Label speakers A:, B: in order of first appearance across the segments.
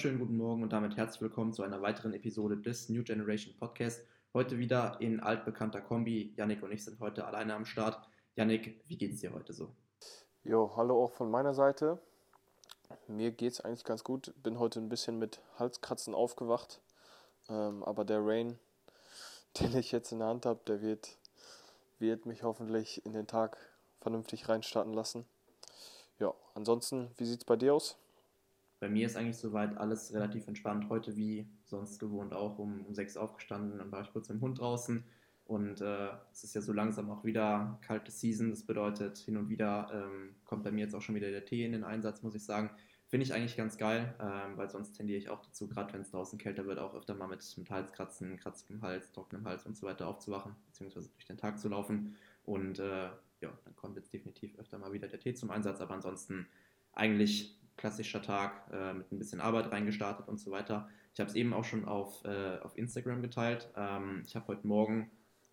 A: wunderschönen guten Morgen und damit herzlich willkommen zu einer weiteren Episode des New Generation Podcast. Heute wieder in altbekannter Kombi. Yannick und ich sind heute alleine am Start. Yannick, wie geht es dir heute so?
B: Jo, hallo auch von meiner Seite. Mir geht es eigentlich ganz gut. Bin heute ein bisschen mit Halskratzen aufgewacht. Ähm, aber der Rain, den ich jetzt in der Hand habe, der wird, wird mich hoffentlich in den Tag vernünftig reinstarten lassen. Ja, ansonsten, wie sieht es bei dir aus?
A: Bei mir ist eigentlich soweit alles relativ entspannt. Heute wie sonst gewohnt auch um, um sechs aufgestanden. Dann war ich kurz mit dem Hund draußen. Und äh, es ist ja so langsam auch wieder kalte Season. Das bedeutet, hin und wieder ähm, kommt bei mir jetzt auch schon wieder der Tee in den Einsatz, muss ich sagen. Finde ich eigentlich ganz geil, ähm, weil sonst tendiere ich auch dazu, gerade wenn es draußen kälter wird, auch öfter mal mit, mit Halskratzen, kratzigem Hals, trockenem Hals und so weiter aufzuwachen, beziehungsweise durch den Tag zu laufen. Und äh, ja, dann kommt jetzt definitiv öfter mal wieder der Tee zum Einsatz. Aber ansonsten eigentlich klassischer Tag äh, mit ein bisschen Arbeit reingestartet und so weiter. Ich habe es eben auch schon auf, äh, auf Instagram geteilt. Ähm, ich habe heute Morgen,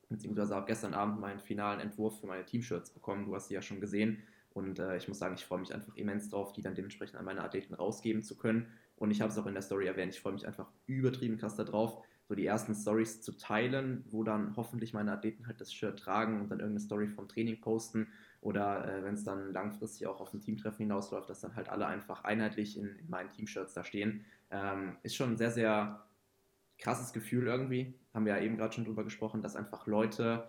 A: beziehungsweise ab gestern Abend, meinen finalen Entwurf für meine Teamshirts bekommen. Du hast sie ja schon gesehen. Und äh, ich muss sagen, ich freue mich einfach immens drauf, die dann dementsprechend an meine Athleten rausgeben zu können. Und ich habe es auch in der Story erwähnt, ich freue mich einfach übertrieben krass darauf, so die ersten Stories zu teilen, wo dann hoffentlich meine Athleten halt das Shirt tragen und dann irgendeine Story vom Training posten oder äh, wenn es dann langfristig auch auf ein Teamtreffen hinausläuft, dass dann halt alle einfach einheitlich in, in meinen Teamshirts da stehen. Ähm, ist schon ein sehr, sehr krasses Gefühl irgendwie. Haben wir ja eben gerade schon drüber gesprochen, dass einfach Leute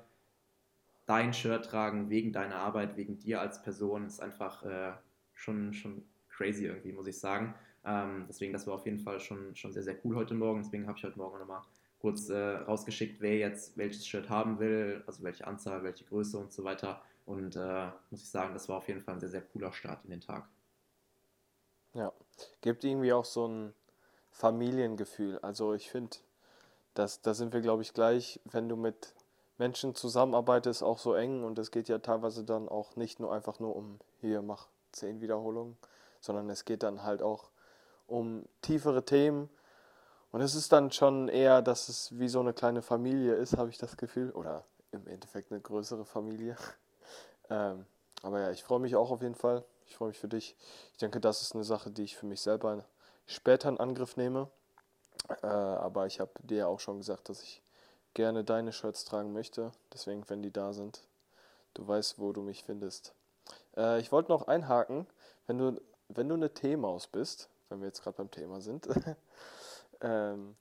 A: dein Shirt tragen wegen deiner Arbeit, wegen dir als Person, ist einfach äh, schon, schon crazy irgendwie, muss ich sagen. Ähm, deswegen, das war auf jeden Fall schon, schon sehr, sehr cool heute Morgen. Deswegen habe ich heute Morgen nochmal kurz äh, rausgeschickt, wer jetzt welches Shirt haben will, also welche Anzahl, welche Größe und so weiter. Und äh, muss ich sagen, das war auf jeden Fall ein sehr, sehr cooler Start in den Tag.
B: Ja, gibt irgendwie auch so ein Familiengefühl. Also ich finde, da sind wir, glaube ich, gleich, wenn du mit Menschen zusammenarbeitest, auch so eng und es geht ja teilweise dann auch nicht nur einfach nur um hier mach zehn Wiederholungen, sondern es geht dann halt auch um tiefere Themen. Und es ist dann schon eher, dass es wie so eine kleine Familie ist, habe ich das Gefühl. Oder im Endeffekt eine größere Familie. Ähm, aber ja, ich freue mich auch auf jeden Fall. Ich freue mich für dich. Ich denke, das ist eine Sache, die ich für mich selber später in Angriff nehme. Äh, aber ich habe dir auch schon gesagt, dass ich gerne deine Shirts tragen möchte. Deswegen, wenn die da sind, du weißt, wo du mich findest. Äh, ich wollte noch einhaken, wenn du, wenn du eine Teemaus bist, wenn wir jetzt gerade beim Thema sind, ähm,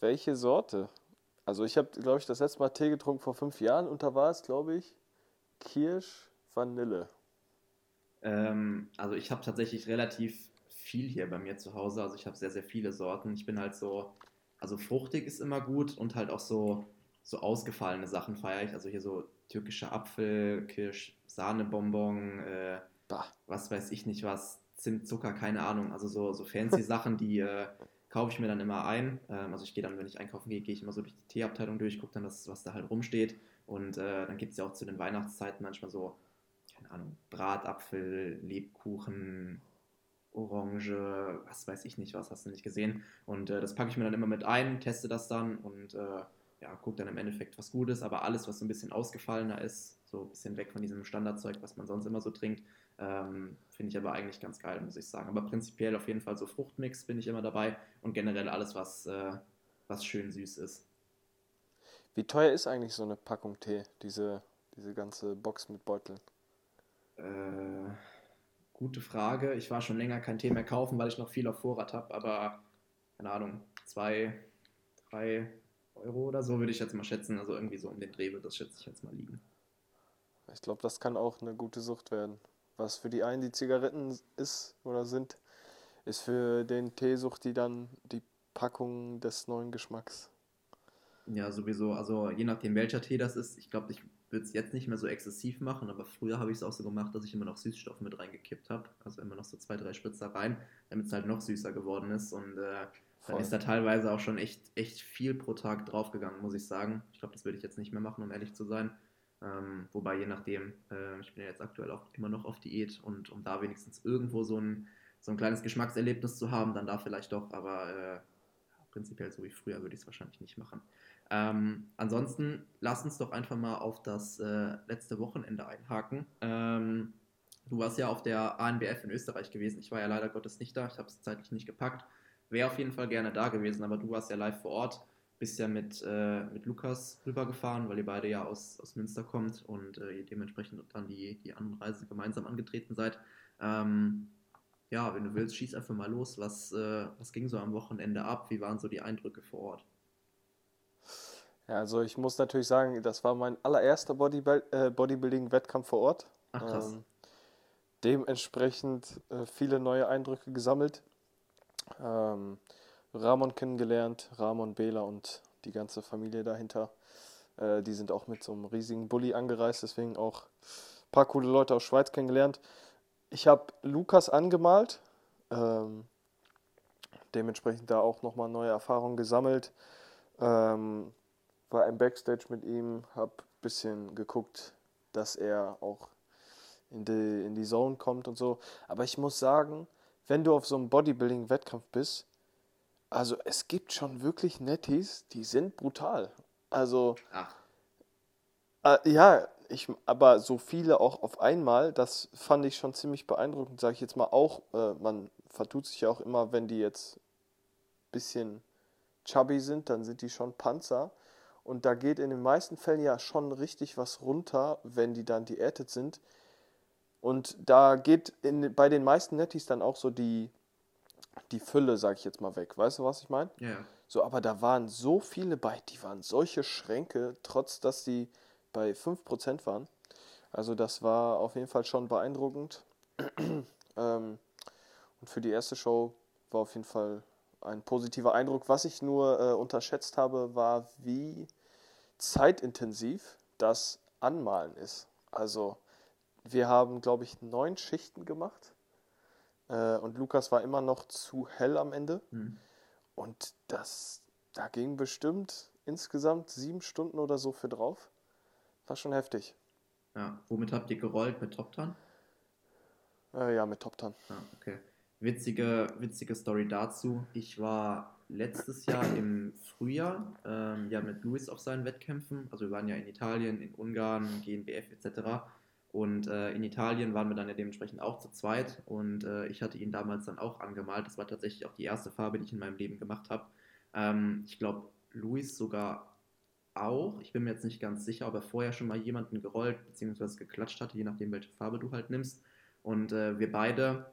B: welche Sorte? Also ich habe, glaube ich, das letzte Mal Tee getrunken vor fünf Jahren und da war es, glaube ich, Kirsch, Vanille.
A: Ähm, also ich habe tatsächlich relativ viel hier bei mir zu Hause. Also ich habe sehr, sehr viele Sorten. Ich bin halt so, also fruchtig ist immer gut und halt auch so, so ausgefallene Sachen feiere ich. Also hier so türkischer Apfel, Kirsch, Sahnebonbon, äh, was weiß ich nicht was, Zimt, Zucker, keine Ahnung. Also so, so fancy Sachen, die äh, kaufe ich mir dann immer ein. Ähm, also ich gehe dann, wenn ich einkaufen gehe, gehe ich immer so durch die Teeabteilung durch, gucke dann, was, was da halt rumsteht. Und äh, dann gibt es ja auch zu den Weihnachtszeiten manchmal so, keine Ahnung, Bratapfel, Lebkuchen, Orange, was weiß ich nicht, was hast du nicht gesehen. Und äh, das packe ich mir dann immer mit ein, teste das dann und äh, ja, gucke dann im Endeffekt, was gut ist. Aber alles, was so ein bisschen ausgefallener ist, so ein bisschen weg von diesem Standardzeug, was man sonst immer so trinkt, ähm, finde ich aber eigentlich ganz geil, muss ich sagen. Aber prinzipiell auf jeden Fall so Fruchtmix bin ich immer dabei und generell alles, was, äh, was schön süß ist.
B: Wie teuer ist eigentlich so eine Packung Tee, diese, diese ganze Box mit Beuteln?
A: Äh, gute Frage. Ich war schon länger kein Tee mehr kaufen, weil ich noch viel auf Vorrat habe, aber keine Ahnung, zwei, drei Euro oder so würde ich jetzt mal schätzen. Also irgendwie so um den Dreh wird das schätze ich jetzt mal liegen.
B: Ich glaube, das kann auch eine gute Sucht werden. Was für die einen die Zigaretten ist oder sind, ist für den Teesucht die dann die Packung des neuen Geschmacks.
A: Ja, sowieso. Also je nachdem, welcher Tee das ist. Ich glaube, ich würde es jetzt nicht mehr so exzessiv machen, aber früher habe ich es auch so gemacht, dass ich immer noch Süßstoffe mit reingekippt habe. Also immer noch so zwei, drei Spritzer rein, damit es halt noch süßer geworden ist. Und äh, dann ist da teilweise auch schon echt, echt viel pro Tag draufgegangen, muss ich sagen. Ich glaube, das würde ich jetzt nicht mehr machen, um ehrlich zu sein. Ähm, wobei, je nachdem, äh, ich bin ja jetzt aktuell auch immer noch auf Diät und um da wenigstens irgendwo so ein, so ein kleines Geschmackserlebnis zu haben, dann da vielleicht doch, aber äh, prinzipiell so wie früher würde ich es wahrscheinlich nicht machen. Ähm, ansonsten lass uns doch einfach mal auf das äh, letzte Wochenende einhaken. Ähm, du warst ja auf der ANBF in Österreich gewesen. Ich war ja leider Gottes nicht da. Ich habe es zeitlich nicht gepackt. wäre auf jeden Fall gerne da gewesen, aber du warst ja live vor Ort, bist ja mit, äh, mit Lukas rübergefahren, weil ihr beide ja aus, aus Münster kommt und äh, ihr dementsprechend dann die, die Anreise gemeinsam angetreten seid. Ähm, ja, wenn du willst, schieß einfach mal los. Was, äh, was ging so am Wochenende ab? Wie waren so die Eindrücke vor Ort?
B: Ja, also ich muss natürlich sagen, das war mein allererster Bodybuild äh, Bodybuilding-Wettkampf vor Ort. Ach krass. Ähm, dementsprechend äh, viele neue Eindrücke gesammelt. Ähm, Ramon kennengelernt, Ramon, Bela und die ganze Familie dahinter. Äh, die sind auch mit so einem riesigen Bulli angereist, deswegen auch ein paar coole Leute aus Schweiz kennengelernt. Ich habe Lukas angemalt, ähm, dementsprechend da auch nochmal neue Erfahrungen gesammelt. Ähm, war im Backstage mit ihm, habe ein bisschen geguckt, dass er auch in die, in die Zone kommt und so. Aber ich muss sagen, wenn du auf so einem Bodybuilding-Wettkampf bist, also es gibt schon wirklich Netties, die sind brutal. Also, äh, ja, ich, aber so viele auch auf einmal, das fand ich schon ziemlich beeindruckend, sage ich jetzt mal auch. Äh, man vertut sich ja auch immer, wenn die jetzt ein bisschen chubby sind, dann sind die schon Panzer. Und da geht in den meisten Fällen ja schon richtig was runter, wenn die dann diätet sind. Und da geht in, bei den meisten Netties dann auch so die, die Fülle, sag ich jetzt mal, weg. Weißt du, was ich meine?
A: Ja.
B: So, aber da waren so viele bei, die waren solche Schränke, trotz dass die bei 5% waren. Also das war auf jeden Fall schon beeindruckend. ähm, und für die erste Show war auf jeden Fall ein positiver Eindruck. Was ich nur äh, unterschätzt habe, war, wie zeitintensiv das Anmalen ist. Also wir haben, glaube ich, neun Schichten gemacht. Äh, und Lukas war immer noch zu hell am Ende. Mhm. Und das, da ging bestimmt insgesamt sieben Stunden oder so für drauf. War schon heftig.
A: Ja, womit habt ihr gerollt? Mit Top Tan?
B: Äh, ja, mit Top Tan.
A: Ah, okay. Witzige, witzige Story dazu. Ich war letztes Jahr im Frühjahr ähm, ja mit Luis auf seinen Wettkämpfen. Also wir waren ja in Italien, in Ungarn, GNBF etc. Und äh, in Italien waren wir dann ja dementsprechend auch zu zweit und äh, ich hatte ihn damals dann auch angemalt. Das war tatsächlich auch die erste Farbe, die ich in meinem Leben gemacht habe. Ähm, ich glaube, Luis sogar auch. Ich bin mir jetzt nicht ganz sicher, ob er vorher schon mal jemanden gerollt bzw. geklatscht hatte, je nachdem, welche Farbe du halt nimmst. Und äh, wir beide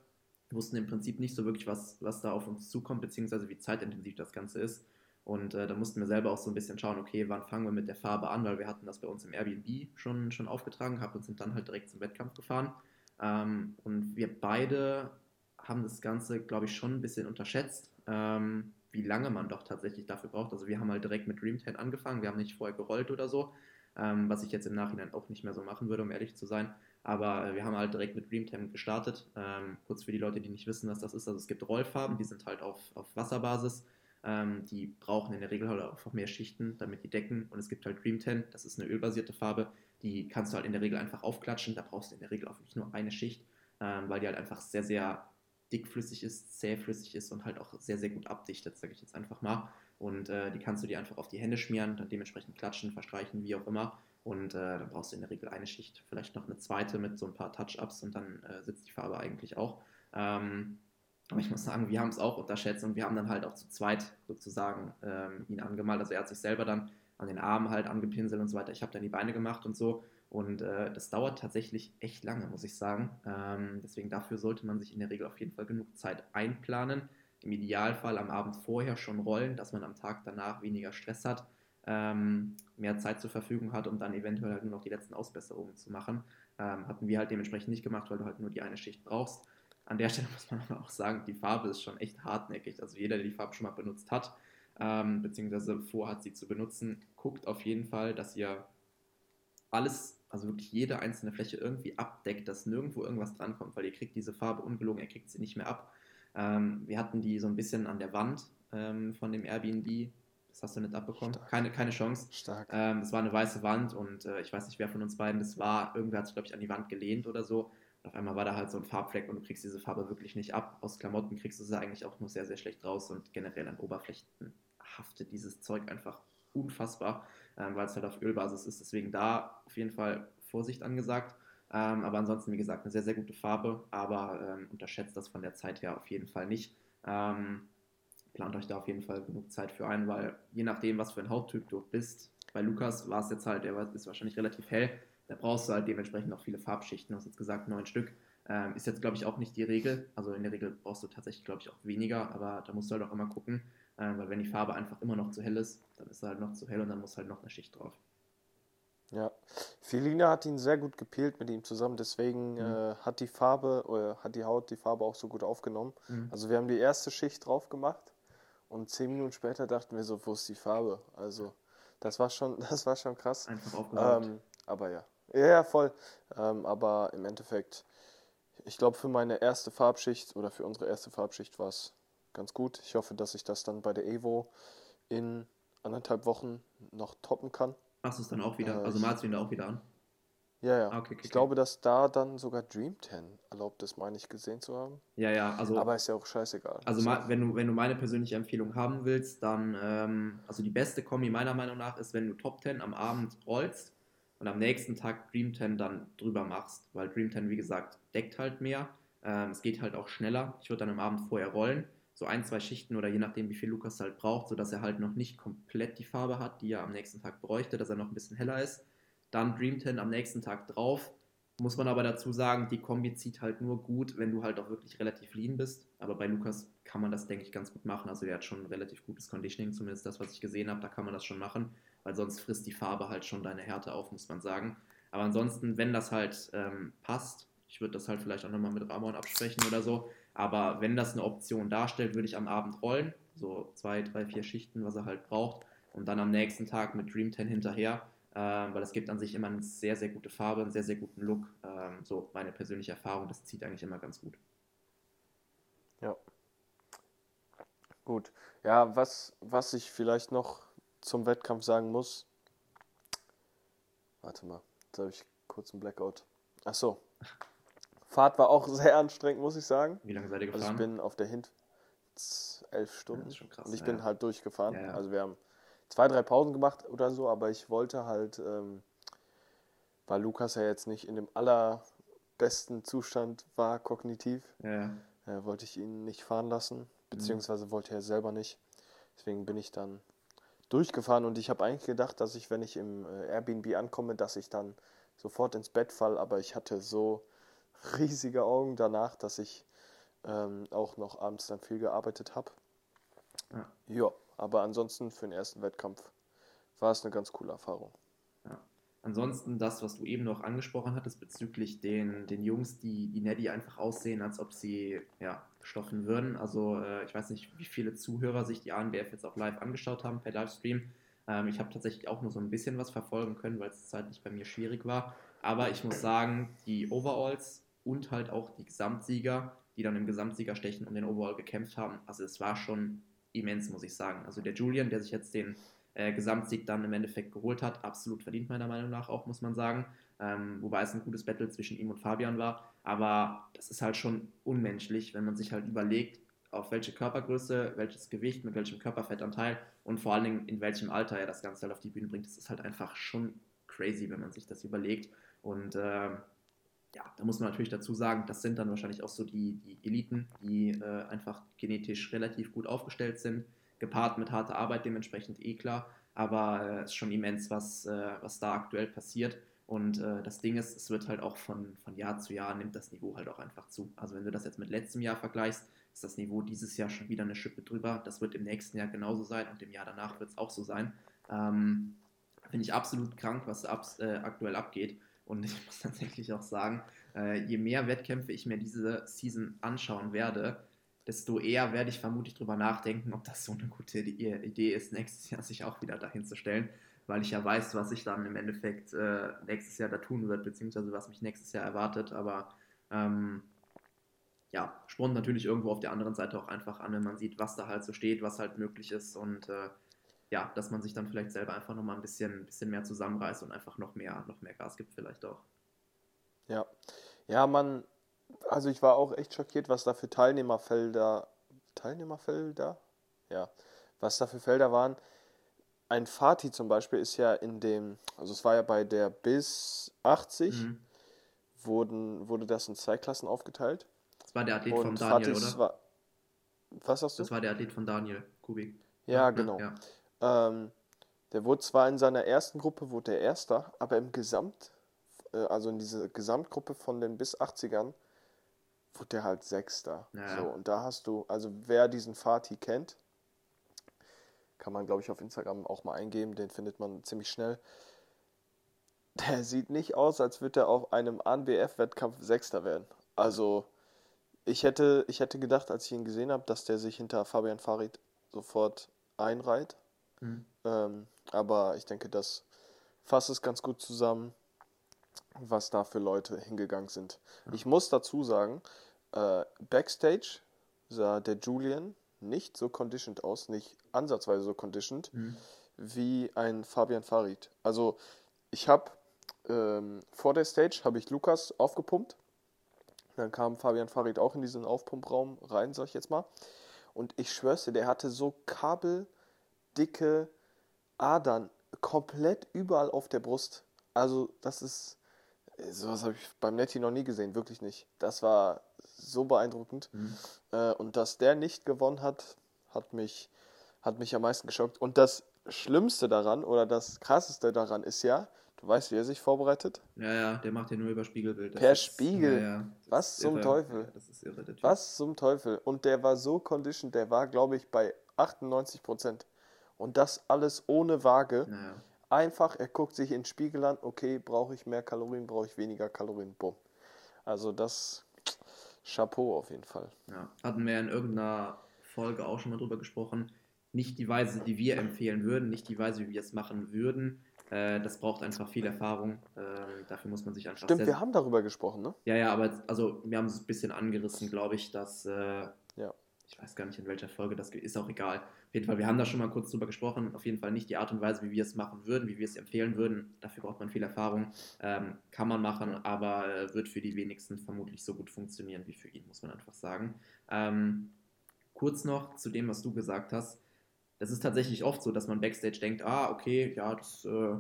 A: wussten im Prinzip nicht so wirklich, was, was da auf uns zukommt, beziehungsweise wie zeitintensiv das Ganze ist. Und äh, da mussten wir selber auch so ein bisschen schauen, okay, wann fangen wir mit der Farbe an, weil wir hatten das bei uns im Airbnb schon, schon aufgetragen gehabt und sind dann halt direkt zum Wettkampf gefahren. Ähm, und wir beide haben das Ganze, glaube ich, schon ein bisschen unterschätzt, ähm, wie lange man doch tatsächlich dafür braucht. Also wir haben halt direkt mit Dream 10 angefangen, wir haben nicht vorher gerollt oder so, ähm, was ich jetzt im Nachhinein auch nicht mehr so machen würde, um ehrlich zu sein. Aber äh, wir haben halt direkt mit Dream 10 gestartet. Ähm, kurz für die Leute, die nicht wissen, was das ist. Also es gibt Rollfarben, die sind halt auf, auf Wasserbasis ähm, die brauchen in der Regel halt einfach mehr Schichten, damit die decken. Und es gibt halt Dream 10, das ist eine ölbasierte Farbe, die kannst du halt in der Regel einfach aufklatschen. Da brauchst du in der Regel auch wirklich nur eine Schicht, ähm, weil die halt einfach sehr, sehr dickflüssig ist, zähflüssig ist und halt auch sehr, sehr gut abdichtet, sage ich jetzt einfach mal. Und äh, die kannst du dir einfach auf die Hände schmieren, dann dementsprechend klatschen, verstreichen, wie auch immer. Und äh, dann brauchst du in der Regel eine Schicht, vielleicht noch eine zweite mit so ein paar Touch-Ups und dann äh, sitzt die Farbe eigentlich auch. Ähm, aber ich muss sagen, wir haben es auch unterschätzt und wir haben dann halt auch zu zweit sozusagen ähm, ihn angemalt. Also er hat sich selber dann an den Armen halt angepinselt und so weiter. Ich habe dann die Beine gemacht und so. Und äh, das dauert tatsächlich echt lange, muss ich sagen. Ähm, deswegen dafür sollte man sich in der Regel auf jeden Fall genug Zeit einplanen. Im Idealfall am Abend vorher schon rollen, dass man am Tag danach weniger Stress hat, ähm, mehr Zeit zur Verfügung hat, um dann eventuell halt nur noch die letzten Ausbesserungen zu machen. Ähm, hatten wir halt dementsprechend nicht gemacht, weil du halt nur die eine Schicht brauchst. An der Stelle muss man aber auch sagen, die Farbe ist schon echt hartnäckig. Also jeder, der die Farbe schon mal benutzt hat, ähm, beziehungsweise vorhat, sie zu benutzen, guckt auf jeden Fall, dass ihr alles, also wirklich jede einzelne Fläche irgendwie abdeckt, dass nirgendwo irgendwas drankommt, weil ihr kriegt diese Farbe ungelogen, ihr kriegt sie nicht mehr ab. Ähm, wir hatten die so ein bisschen an der Wand ähm, von dem Airbnb. Das hast du nicht abbekommen. Keine, keine Chance.
B: Stark.
A: Ähm, das war eine weiße Wand und äh, ich weiß nicht, wer von uns beiden das war. Irgendwer hat sich, glaube ich, an die Wand gelehnt oder so auf einmal war da halt so ein Farbfleck und du kriegst diese Farbe wirklich nicht ab. Aus Klamotten kriegst du sie eigentlich auch nur sehr, sehr schlecht raus und generell an Oberflächen haftet dieses Zeug einfach unfassbar, ähm, weil es halt auf Ölbasis ist. Deswegen da auf jeden Fall Vorsicht angesagt. Ähm, aber ansonsten, wie gesagt, eine sehr, sehr gute Farbe, aber ähm, unterschätzt das von der Zeit her auf jeden Fall nicht. Ähm, plant euch da auf jeden Fall genug Zeit für ein, weil je nachdem, was für ein Hauttyp du bist, bei Lukas war es jetzt halt, der ist wahrscheinlich relativ hell, da brauchst du halt dementsprechend auch viele Farbschichten. Du hast jetzt gesagt, neun Stück. Ähm, ist jetzt, glaube ich, auch nicht die Regel. Also in der Regel brauchst du tatsächlich, glaube ich, auch weniger, aber da musst du halt auch immer gucken, äh, weil wenn die Farbe einfach immer noch zu hell ist, dann ist er halt noch zu hell und dann muss halt noch eine Schicht drauf.
B: Ja, Felina hat ihn sehr gut gepielt mit ihm zusammen, deswegen mhm. äh, hat die Farbe, oder hat die Haut die Farbe auch so gut aufgenommen. Mhm. Also wir haben die erste Schicht drauf gemacht und zehn Minuten später dachten wir so, wo ist die Farbe? Also das war schon, das war schon krass. Einfach aufgesaugt. Ähm, aber ja. Ja, voll. Ähm, aber im Endeffekt, ich glaube, für meine erste Farbschicht oder für unsere erste Farbschicht war es ganz gut. Ich hoffe, dass ich das dann bei der Evo in anderthalb Wochen noch toppen kann.
A: Machst du es dann auch wieder? Äh, also malst du ihn da auch wieder an?
B: Ja, ja. Ah, okay, okay, ich glaube, dass da dann sogar Dream 10 erlaubt ist, meine ich, gesehen zu haben.
A: Ja, ja, also.
B: Aber ist ja auch scheißegal.
A: Also, also wenn, du, wenn du meine persönliche Empfehlung haben willst, dann, ähm, also die beste Kombi meiner Meinung nach ist, wenn du Top 10 am Abend rollst und am nächsten Tag Dream 10 dann drüber machst, weil Dream 10, wie gesagt, deckt halt mehr. Ähm, es geht halt auch schneller. Ich würde dann am Abend vorher rollen, so ein, zwei Schichten oder je nachdem, wie viel Lukas halt braucht, sodass er halt noch nicht komplett die Farbe hat, die er am nächsten Tag bräuchte, dass er noch ein bisschen heller ist. Dann Dream 10 am nächsten Tag drauf. Muss man aber dazu sagen, die Kombi zieht halt nur gut, wenn du halt auch wirklich relativ lean bist. Aber bei Lukas kann man das, denke ich, ganz gut machen. Also der hat schon relativ gutes Conditioning, zumindest das, was ich gesehen habe, da kann man das schon machen weil sonst frisst die Farbe halt schon deine Härte auf, muss man sagen. Aber ansonsten, wenn das halt ähm, passt, ich würde das halt vielleicht auch nochmal mit Ramon absprechen oder so, aber wenn das eine Option darstellt, würde ich am Abend rollen, so zwei, drei, vier Schichten, was er halt braucht, und dann am nächsten Tag mit Dream 10 hinterher, weil es gibt an sich immer eine sehr, sehr gute Farbe, einen sehr, sehr guten Look. Ähm, so meine persönliche Erfahrung, das zieht eigentlich immer ganz gut.
B: Ja. Gut. Ja, was, was ich vielleicht noch zum Wettkampf sagen muss. Warte mal, jetzt habe ich kurz einen Blackout. Ach so. Fahrt war auch sehr anstrengend, muss ich sagen.
A: Wie lange seid ihr gefahren?
B: Also ich bin auf der Hint elf Stunden. Ja, das ist schon krass, und ich ja. bin halt durchgefahren. Ja, also wir haben zwei, drei Pausen gemacht oder so, aber ich wollte halt, ähm, weil Lukas ja jetzt nicht in dem allerbesten Zustand war, kognitiv, äh, wollte ich ihn nicht fahren lassen, beziehungsweise wollte er selber nicht. Deswegen bin ich dann durchgefahren und ich habe eigentlich gedacht, dass ich, wenn ich im äh, Airbnb ankomme, dass ich dann sofort ins Bett falle, aber ich hatte so riesige Augen danach, dass ich ähm, auch noch abends dann viel gearbeitet habe. Ja. ja, aber ansonsten für den ersten Wettkampf war es eine ganz coole Erfahrung.
A: Ansonsten das, was du eben noch angesprochen hattest bezüglich den, den Jungs, die, die Neddy einfach aussehen, als ob sie ja, stoffen würden. Also äh, ich weiß nicht, wie viele Zuhörer sich die ANBF jetzt auch live angeschaut haben per Livestream. Ähm, ich habe tatsächlich auch nur so ein bisschen was verfolgen können, weil es zeitlich bei mir schwierig war. Aber ich muss sagen, die Overalls und halt auch die Gesamtsieger, die dann im Gesamtsiegerstechen um den Overall gekämpft haben, also es war schon immens, muss ich sagen. Also der Julian, der sich jetzt den äh, Gesamtsieg dann im Endeffekt geholt hat. Absolut verdient meiner Meinung nach auch, muss man sagen. Ähm, wobei es ein gutes Battle zwischen ihm und Fabian war. Aber das ist halt schon unmenschlich, wenn man sich halt überlegt, auf welche Körpergröße, welches Gewicht, mit welchem Körperfettanteil und vor allen Dingen in welchem Alter er das Ganze halt auf die Bühne bringt. Das ist halt einfach schon crazy, wenn man sich das überlegt. Und äh, ja, da muss man natürlich dazu sagen, das sind dann wahrscheinlich auch so die, die Eliten, die äh, einfach genetisch relativ gut aufgestellt sind, gepaart mit harter Arbeit dementsprechend eh klar. Aber es äh, ist schon immens, was, äh, was da aktuell passiert. Und äh, das Ding ist, es wird halt auch von, von Jahr zu Jahr nimmt das Niveau halt auch einfach zu. Also wenn du das jetzt mit letztem Jahr vergleichst, ist das Niveau dieses Jahr schon wieder eine Schippe drüber. Das wird im nächsten Jahr genauso sein und im Jahr danach wird es auch so sein. Ähm, Finde ich absolut krank, was ab, äh, aktuell abgeht. Und ich muss tatsächlich auch sagen, äh, je mehr Wettkämpfe ich mir diese Season anschauen werde, desto eher werde ich vermutlich darüber nachdenken, ob das so eine gute Idee ist, nächstes Jahr sich auch wieder dahin zu stellen, weil ich ja weiß, was ich dann im Endeffekt äh, nächstes Jahr da tun wird, beziehungsweise was mich nächstes Jahr erwartet. Aber ähm, ja, spornt natürlich irgendwo auf der anderen Seite auch einfach an, wenn man sieht, was da halt so steht, was halt möglich ist und äh, ja, dass man sich dann vielleicht selber einfach nochmal ein bisschen, bisschen mehr zusammenreißt und einfach noch mehr, noch mehr Gas gibt, vielleicht auch.
B: Ja, ja, man, also ich war auch echt schockiert, was da für Teilnehmerfelder, Teilnehmerfelder? Ja, was da für Felder waren. Ein Fatih zum Beispiel ist ja in dem, also es war ja bei der bis 80, mhm. wurden, wurde das in zwei Klassen aufgeteilt.
A: Das war der Athlet von Daniel, Fatis oder?
B: War, Was sagst du?
A: Das war der Athlet von Daniel Kubik.
B: Ja, genau.
A: Ja.
B: Ähm, der wurde zwar in seiner ersten Gruppe wurde der Erster, aber im Gesamt, äh, also in dieser Gesamtgruppe von den bis 80ern, wurde der halt Sechster.
A: Ja.
B: So, und da hast du, also wer diesen Fatih kennt, kann man glaube ich auf Instagram auch mal eingeben, den findet man ziemlich schnell. Der sieht nicht aus, als würde er auf einem ANBF-Wettkampf Sechster werden. Also ich hätte, ich hätte gedacht, als ich ihn gesehen habe, dass der sich hinter Fabian Farid sofort einreiht.
A: Mhm.
B: Ähm, aber ich denke, das fasst es ganz gut zusammen, was da für Leute hingegangen sind. Ich muss dazu sagen, äh, Backstage sah der Julian nicht so conditioned aus, nicht ansatzweise so conditioned
A: Mhm.
B: wie ein Fabian Farid. Also ich habe ähm, vor der Stage habe ich Lukas aufgepumpt. Dann kam Fabian Farid auch in diesen Aufpumpraum rein, sag ich jetzt mal. Und ich schwör's dir, der hatte so kabeldicke Adern komplett überall auf der Brust. Also das ist, sowas habe ich beim Netty noch nie gesehen, wirklich nicht. Das war so beeindruckend.
A: Mhm.
B: Äh, und dass der nicht gewonnen hat, hat mich, hat mich am meisten geschockt. Und das Schlimmste daran oder das Krasseste daran ist ja, du weißt, wie er sich vorbereitet?
A: Ja, ja, der macht ja nur über Spiegelbild. Das
B: Per
A: ist-
B: Spiegel?
A: Ja, ja,
B: Was zum
A: irre.
B: Teufel?
A: Ja, das ist irre, der Typ.
B: Was zum Teufel? Und der war so conditioned, der war, glaube ich, bei 98 Prozent. Und das alles ohne Waage.
A: Naja.
B: Einfach, er guckt sich in den Spiegel an, okay, brauche ich mehr Kalorien, brauche ich weniger Kalorien, bumm. Also das Chapeau auf jeden Fall.
A: Ja, hatten wir in irgendeiner Folge auch schon mal drüber gesprochen. Nicht die Weise, die wir empfehlen würden, nicht die Weise, wie wir es machen würden. Äh, das braucht einfach viel Erfahrung. Ähm, dafür muss man sich einfach
B: Stimmt, wir haben darüber gesprochen, ne?
A: Ja, ja, aber also wir haben es ein bisschen angerissen, glaube ich, dass äh,
B: Ja.
A: Ich weiß gar nicht in welcher Folge das ist auch egal. Auf jeden Fall, wir haben da schon mal kurz drüber gesprochen. Auf jeden Fall nicht die Art und Weise, wie wir es machen würden, wie wir es empfehlen würden. Dafür braucht man viel Erfahrung. Ähm, kann man machen, aber äh, wird für die wenigsten vermutlich so gut funktionieren wie für ihn, muss man einfach sagen. Ähm, kurz noch zu dem, was du gesagt hast. Das ist tatsächlich oft so, dass man backstage denkt, ah, okay, ja, das äh,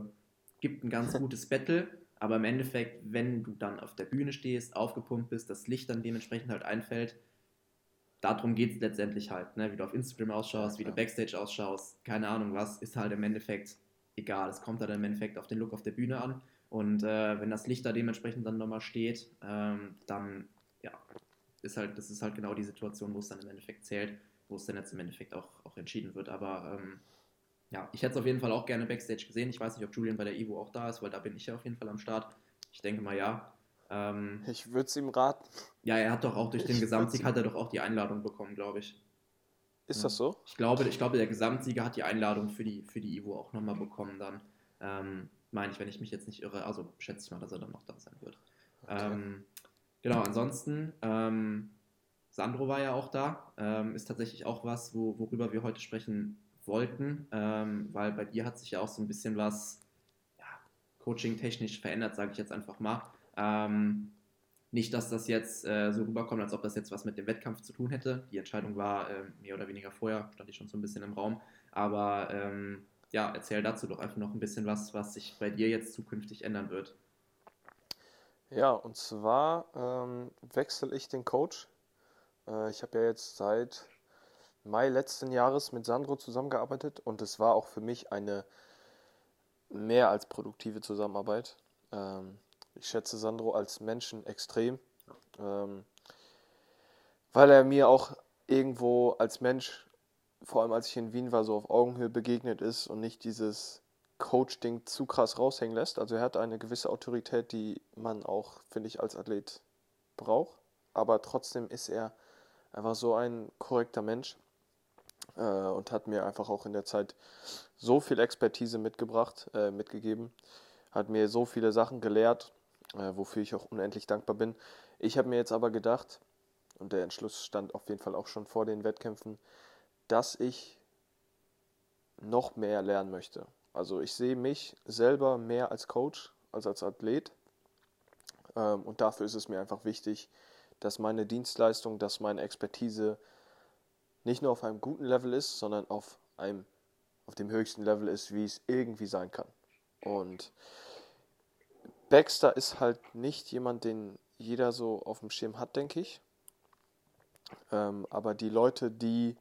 A: gibt ein ganz gutes Battle, aber im Endeffekt, wenn du dann auf der Bühne stehst, aufgepumpt bist, das Licht dann dementsprechend halt einfällt, darum geht es letztendlich halt, ne? wie du auf Instagram ausschaust, wie du
B: Ja.
A: Backstage ausschaust, keine Ahnung was, ist halt im Endeffekt egal. Es kommt dann im Endeffekt auf den Look auf der Bühne an und äh, wenn das Licht da dementsprechend dann nochmal steht, ähm, dann ja, ist halt, das ist halt genau die Situation, wo es dann im Endeffekt zählt, wo es dann jetzt im Endeffekt auch, auch entschieden wird. Aber ähm, ja, ich hätte es auf jeden Fall auch gerne Backstage gesehen. Ich weiß nicht, ob Julian bei der Evo auch da ist, weil da bin ich ja auf jeden Fall am Start. Ich denke mal ja. Ähm,
B: Ich würde es ihm raten.
A: ja, er hat doch auch durch den
B: Ich
A: Gesamtsieg hat er doch auch die Einladung bekommen, glaube ich.
B: Ist
A: Ja.
B: das so?
A: Ich glaube, ich glaube, der Gesamtsieger hat die Einladung für die, für die Evo auch nochmal bekommen dann. Ähm, meine ich, wenn ich mich jetzt nicht irre. Also schätze ich mal, dass er dann noch da sein wird.
B: Okay.
A: Ähm, genau, ansonsten, ähm, Sandro war ja auch da. Ähm, ist tatsächlich auch was, wo, worüber wir heute sprechen wollten, ähm, weil bei dir hat sich ja auch so ein bisschen was ja, coaching-technisch verändert, sage ich jetzt einfach mal. Ähm, nicht, dass das jetzt äh, so rüberkommt, als ob das jetzt was mit dem Wettkampf zu tun hätte. Die Entscheidung war äh, mehr oder weniger vorher, stand ich schon so ein bisschen im Raum. Aber ähm, ja, erzähl dazu doch einfach noch ein bisschen was, was sich bei dir jetzt zukünftig ändern wird.
B: Ja, und zwar ähm, wechsle ich den Coach. Äh, ich habe ja jetzt seit Mai letzten Jahres mit Sandro zusammengearbeitet und es war auch für mich eine mehr als produktive Zusammenarbeit. Ähm, ich schätze Sandro als Menschen extrem, ähm, weil er mir auch irgendwo als Mensch, vor allem als ich in Wien war, so auf Augenhöhe begegnet ist und nicht dieses Coach-Ding zu krass raushängen lässt. Also er hat eine gewisse Autorität, die man auch, finde ich, als Athlet braucht. Aber trotzdem ist er einfach so ein korrekter Mensch äh, und hat mir einfach auch in der Zeit so viel Expertise mitgebracht, äh, mitgegeben, hat mir so viele Sachen gelehrt, äh, wofür ich auch unendlich dankbar bin. Ich habe mir jetzt aber gedacht, und der Entschluss stand auf jeden Fall auch schon vor den Wettkämpfen, dass ich noch mehr lernen möchte. Also ich sehe mich selber mehr als Coach als als Athlet. Ähm, und dafür ist es mir einfach wichtig, dass meine Dienstleistung, dass meine Expertise nicht nur auf einem guten Level ist, sondern auf einem auf dem höchsten Level ist, wie es irgendwie sein kann. Und Baxter ist halt nicht jemand, den jeder so auf dem Schirm hat, denke ich. Ähm, aber die Leute, die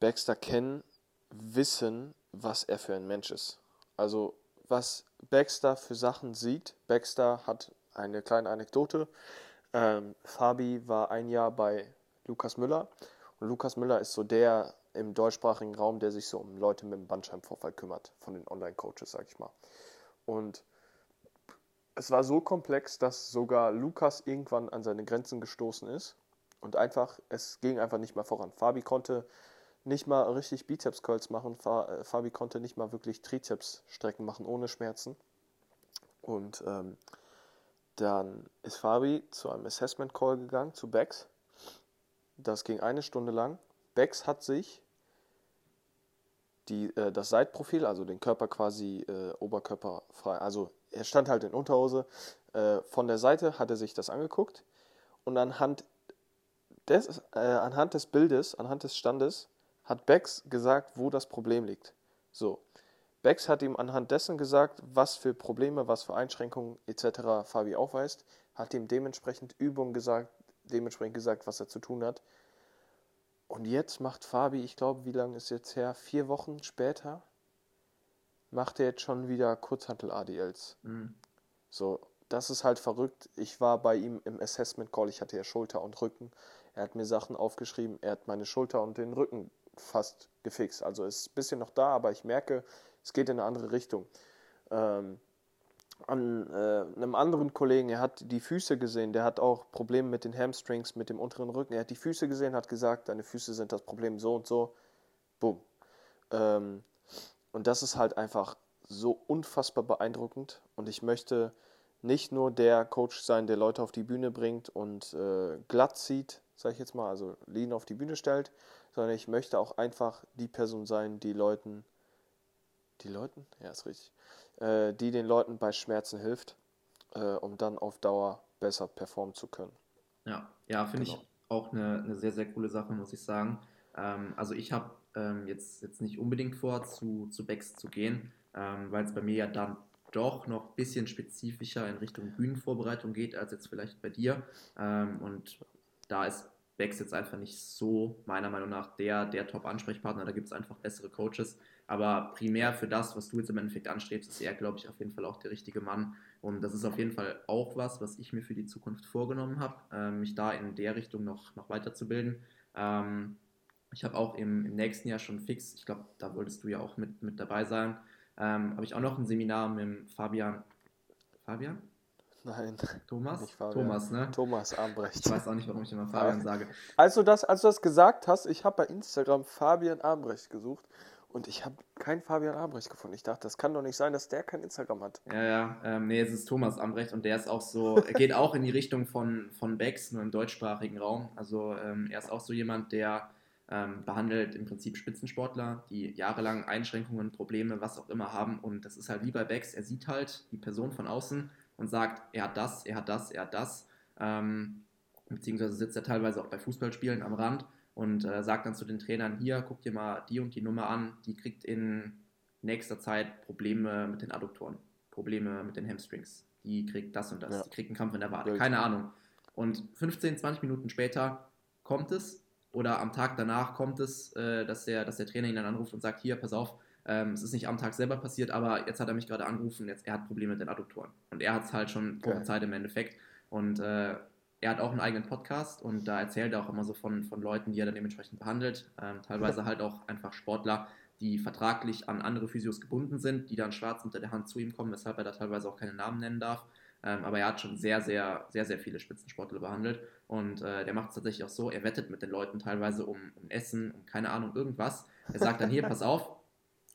B: Baxter kennen, wissen, was er für ein Mensch ist. Also was Baxter für Sachen sieht. Baxter hat eine kleine Anekdote. Ähm, Fabi war ein Jahr bei Lukas Müller und Lukas Müller ist so der im deutschsprachigen Raum, der sich so um Leute mit dem Bandscheibenvorfall kümmert, von den Online-Coaches, sag ich mal. Und es war so komplex, dass sogar Lukas irgendwann an seine Grenzen gestoßen ist und einfach, es ging einfach nicht mehr voran. Fabi konnte nicht mal richtig Bizeps-Curls machen, äh, Fabi konnte nicht mal wirklich Trizeps-Strecken machen ohne Schmerzen. Und ähm, dann ist Fabi zu einem Assessment Call gegangen, zu Bex. Das ging eine Stunde lang. Bex hat sich die, äh, das Seitprofil, also den Körper quasi äh, oberkörperfrei, also er stand halt in Unterhose, äh, von der Seite hat er sich das angeguckt und anhand des, äh, anhand des Bildes, anhand des Standes, hat Bex gesagt, wo das Problem liegt. So. Bex hat ihm anhand dessen gesagt, was für Probleme, was für Einschränkungen etc. Fabi aufweist, hat ihm dementsprechend Übungen gesagt, dementsprechend gesagt, was er zu tun hat. Und jetzt macht Fabi, ich glaube, wie lange ist jetzt her? Vier Wochen später macht er jetzt schon wieder Kurzhantel-ADLs. Mhm. So, das ist halt verrückt. Ich war bei ihm im Assessment Call, ich hatte ja Schulter und Rücken. Er hat mir Sachen aufgeschrieben, er hat meine Schulter und den Rücken fast gefixt. Also ist ein bisschen noch da, aber ich merke, es geht in eine andere Richtung. Ähm, an äh, einem anderen Kollegen, er hat die Füße gesehen, der hat auch Probleme mit den Hamstrings, mit dem unteren Rücken. Er hat die Füße gesehen, hat gesagt, deine Füße sind das Problem so und so. Boom. Ähm, und das ist halt einfach so unfassbar beeindruckend. Und ich möchte nicht nur der Coach sein, der Leute auf die Bühne bringt und äh, glatt zieht, sage ich jetzt mal, also Lean auf die Bühne stellt, sondern ich möchte auch einfach die Person sein, die Leuten, die Leuten, ja ist richtig, äh, die den Leuten bei Schmerzen hilft, äh, um dann auf Dauer besser performen zu können.
A: Ja, ja, finde genau. ich auch eine, eine sehr, sehr coole Sache, muss ich sagen. Ähm, also ich habe ähm, jetzt, jetzt nicht unbedingt vor, zu, zu Becks zu gehen, ähm, weil es bei mir ja dann doch noch ein bisschen spezifischer in Richtung Bühnenvorbereitung geht, als jetzt vielleicht bei dir. Ähm, und da ist Becks jetzt einfach nicht so, meiner Meinung nach, der, der Top-Ansprechpartner. Da gibt es einfach bessere Coaches. Aber primär für das, was du jetzt im Endeffekt anstrebst, ist er, glaube ich, auf jeden Fall auch der richtige Mann. Und das ist auf jeden Fall auch was, was ich mir für die Zukunft vorgenommen habe, äh, mich da in der Richtung noch, noch weiterzubilden. Ähm, ich habe auch im, im, nächsten Jahr schon fix, ich glaube, da wolltest du ja auch mit, mit dabei sein, ähm, habe ich auch noch ein Seminar mit Fabian. Fabian?
B: Nein.
A: Thomas? Thomas, ne?
B: Thomas Armbrecht.
A: Ich weiß auch nicht, warum ich immer Fabian sage.
B: Als du das, als du das gesagt hast, ich habe bei Instagram Fabian Armbrecht gesucht und ich habe keinen Fabian Armbrecht gefunden. Ich dachte, das kann doch nicht sein, dass der kein Instagram hat.
A: Ja, ja. Ähm, nee, es ist Thomas Armbrecht und der ist auch so, er geht auch in die Richtung von, von Becks, nur im deutschsprachigen Raum. Also ähm, er ist auch so jemand, der ähm, behandelt im Prinzip Spitzensportler, die jahrelang Einschränkungen, Probleme, was auch immer haben. Und das ist halt wie bei Becks, er sieht halt die Person von außen und sagt, er hat das, er hat das, er hat das. Ähm, beziehungsweise sitzt er teilweise auch bei Fußballspielen am Rand und äh, sagt dann zu den Trainern, hier, guck dir mal die und die Nummer an, die kriegt in nächster Zeit Probleme mit den Adduktoren, Probleme mit den Hamstrings, die kriegt das und das, ja. die kriegt einen Kampf in der Wade, keine Ahnung. Und 15, 20 Minuten später kommt es oder am Tag danach kommt es, äh, dass, der, dass der Trainer ihn dann anruft und sagt, hier, pass auf, ähm, es ist nicht am Tag selber passiert, aber jetzt hat er mich gerade angerufen, jetzt, er hat Probleme mit den Adduktoren. Und er hat es halt schon vor Zeit im Endeffekt. Und äh, er hat auch einen eigenen Podcast und da erzählt er auch immer so von, von Leuten, die er dann dementsprechend behandelt. Ähm, teilweise halt auch einfach Sportler, die vertraglich an andere Physios gebunden sind, die dann schwarz unter der Hand zu ihm kommen, weshalb er da teilweise auch keine Namen nennen darf. Ähm, aber er hat schon sehr, sehr, sehr, sehr viele Spitzensportler behandelt. Und äh, der macht es tatsächlich auch so, er wettet mit den Leuten teilweise um, um Essen, um keine Ahnung, irgendwas. Er sagt dann hier, pass auf,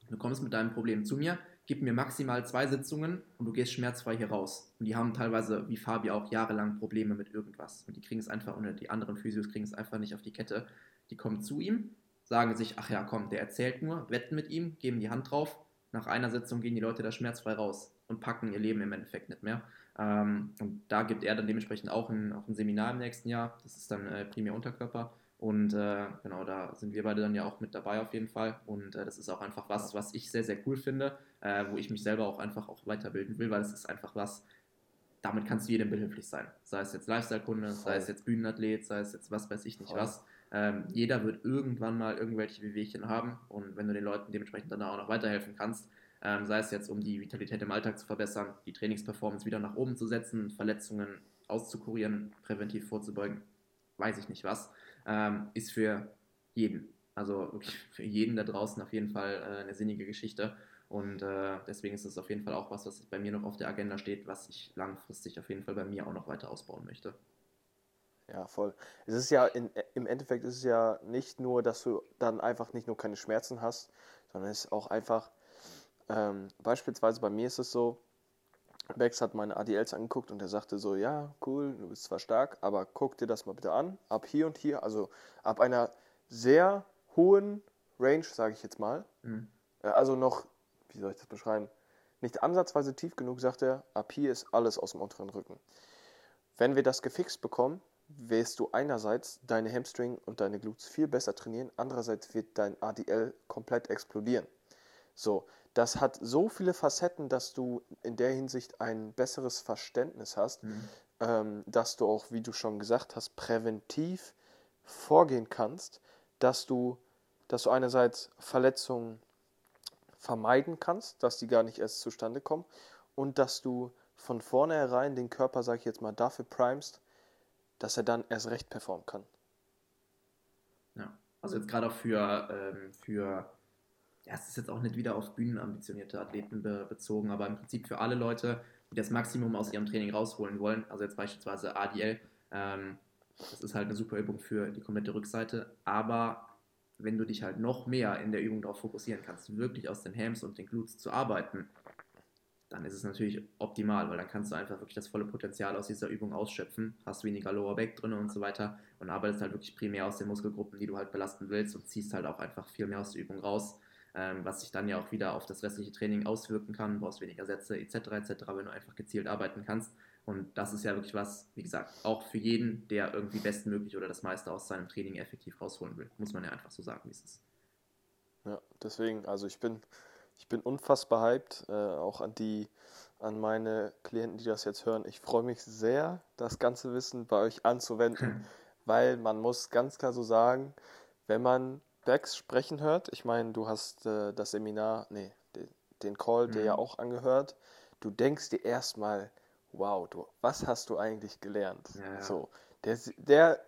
A: du kommst mit deinem Problem zu mir, gib mir maximal zwei Sitzungen und du gehst schmerzfrei hier raus. Und die haben teilweise, wie Fabi auch, jahrelang Probleme mit irgendwas. Und die kriegen es einfach, oder die anderen Physios kriegen es einfach nicht auf die Kette. Die kommen zu ihm, sagen sich, ach ja, komm, der erzählt nur, wetten mit ihm, geben die Hand drauf. Nach einer Sitzung gehen die Leute da schmerzfrei raus und packen ihr Leben im Endeffekt nicht mehr. Ähm, und da gibt er dann dementsprechend auch ein, auch ein Seminar im nächsten Jahr. Das ist dann äh, primär Unterkörper. Und äh, genau, da sind wir beide dann ja auch mit dabei auf jeden Fall. Und äh, das ist auch einfach was, was ich sehr, sehr cool finde, äh, wo ich mich selber auch einfach auch weiterbilden will, weil es ist einfach was, damit kannst du jedem behilflich sein. Sei es jetzt Lifestyle-Kunde, sei es jetzt Bühnenathlet, sei es jetzt was weiß ich nicht Voll. was. Ähm, jeder wird irgendwann mal irgendwelche Wehwehchen haben und wenn du den Leuten dementsprechend dann auch noch weiterhelfen kannst, ähm, sei es jetzt um die Vitalität im Alltag zu verbessern, die Trainingsperformance wieder nach oben zu setzen, Verletzungen auszukurieren, präventiv vorzubeugen, weiß ich nicht was, ähm, ist für jeden, also für jeden da draußen auf jeden Fall äh, eine sinnige Geschichte. Und äh, deswegen ist es auf jeden Fall auch was, was bei mir noch auf der Agenda steht, was ich langfristig auf jeden Fall bei mir auch noch weiter ausbauen möchte.
B: Ja, voll. Es ist ja in, im Endeffekt ist es ja nicht nur, dass du dann einfach nicht nur keine Schmerzen hast, sondern es ist auch einfach, ähm, beispielsweise bei mir ist es so, Bex hat meine ADLs angeguckt und er sagte so, ja, cool, du bist zwar stark, aber guck dir das mal bitte an, ab hier und hier, also ab einer sehr hohen Range, sage ich jetzt mal, mhm. also noch wie soll ich das beschreiben, nicht ansatzweise tief genug, sagt er, ab hier ist alles aus dem unteren Rücken. Wenn wir das gefixt bekommen, wirst du einerseits deine Hamstring und deine Glutes viel besser trainieren, andererseits wird dein ADL komplett explodieren. So, das hat so viele Facetten, dass du in der Hinsicht ein besseres Verständnis hast, mhm. ähm, dass du auch, wie du schon gesagt hast, präventiv vorgehen kannst, dass du, dass du einerseits Verletzungen vermeiden kannst, dass die gar nicht erst zustande kommen und dass du von vornherein den Körper, sag ich jetzt mal, dafür primest, dass er dann erst recht performen kann.
A: Ja, also jetzt gerade auch für, ähm, für, ja, es ist jetzt auch nicht wieder auf Bühnen ambitionierte Athleten be bezogen, aber im Prinzip für alle Leute, die das Maximum aus ihrem Training rausholen wollen, also jetzt beispielsweise ADL, ähm, das ist halt eine super Übung für die komplette Rückseite, aber wenn du dich halt noch mehr in der Übung darauf fokussieren kannst, wirklich aus den Hams und den Glutes zu arbeiten, dann ist es natürlich optimal, weil dann kannst du einfach wirklich das volle Potenzial aus dieser Übung ausschöpfen, hast weniger Lower Back drin und so weiter und arbeitest halt wirklich primär aus den Muskelgruppen, die du halt belasten willst und ziehst halt auch einfach viel mehr aus der Übung raus, ähm, was sich dann ja auch wieder auf das restliche Training auswirken kann, brauchst weniger Sätze etc. etc., wenn du einfach gezielt arbeiten kannst und das ist ja wirklich was, wie gesagt, auch für jeden, der irgendwie bestmöglich oder das meiste aus seinem Training effektiv rausholen will. Muss man ja einfach so sagen, wie es ist.
B: Ja, deswegen, also ich bin, ich bin unfassbar hyped, äh, auch an die, an meine Klienten, die das jetzt hören. Ich freue mich sehr, das ganze Wissen bei euch anzuwenden, weil man muss ganz klar so sagen, wenn man Becks sprechen hört, ich meine, du hast äh, das Seminar, nee, den, den Call, mhm. der ja auch angehört, du denkst dir erstmal, wow, du, was hast du eigentlich gelernt? Ja. So, der, der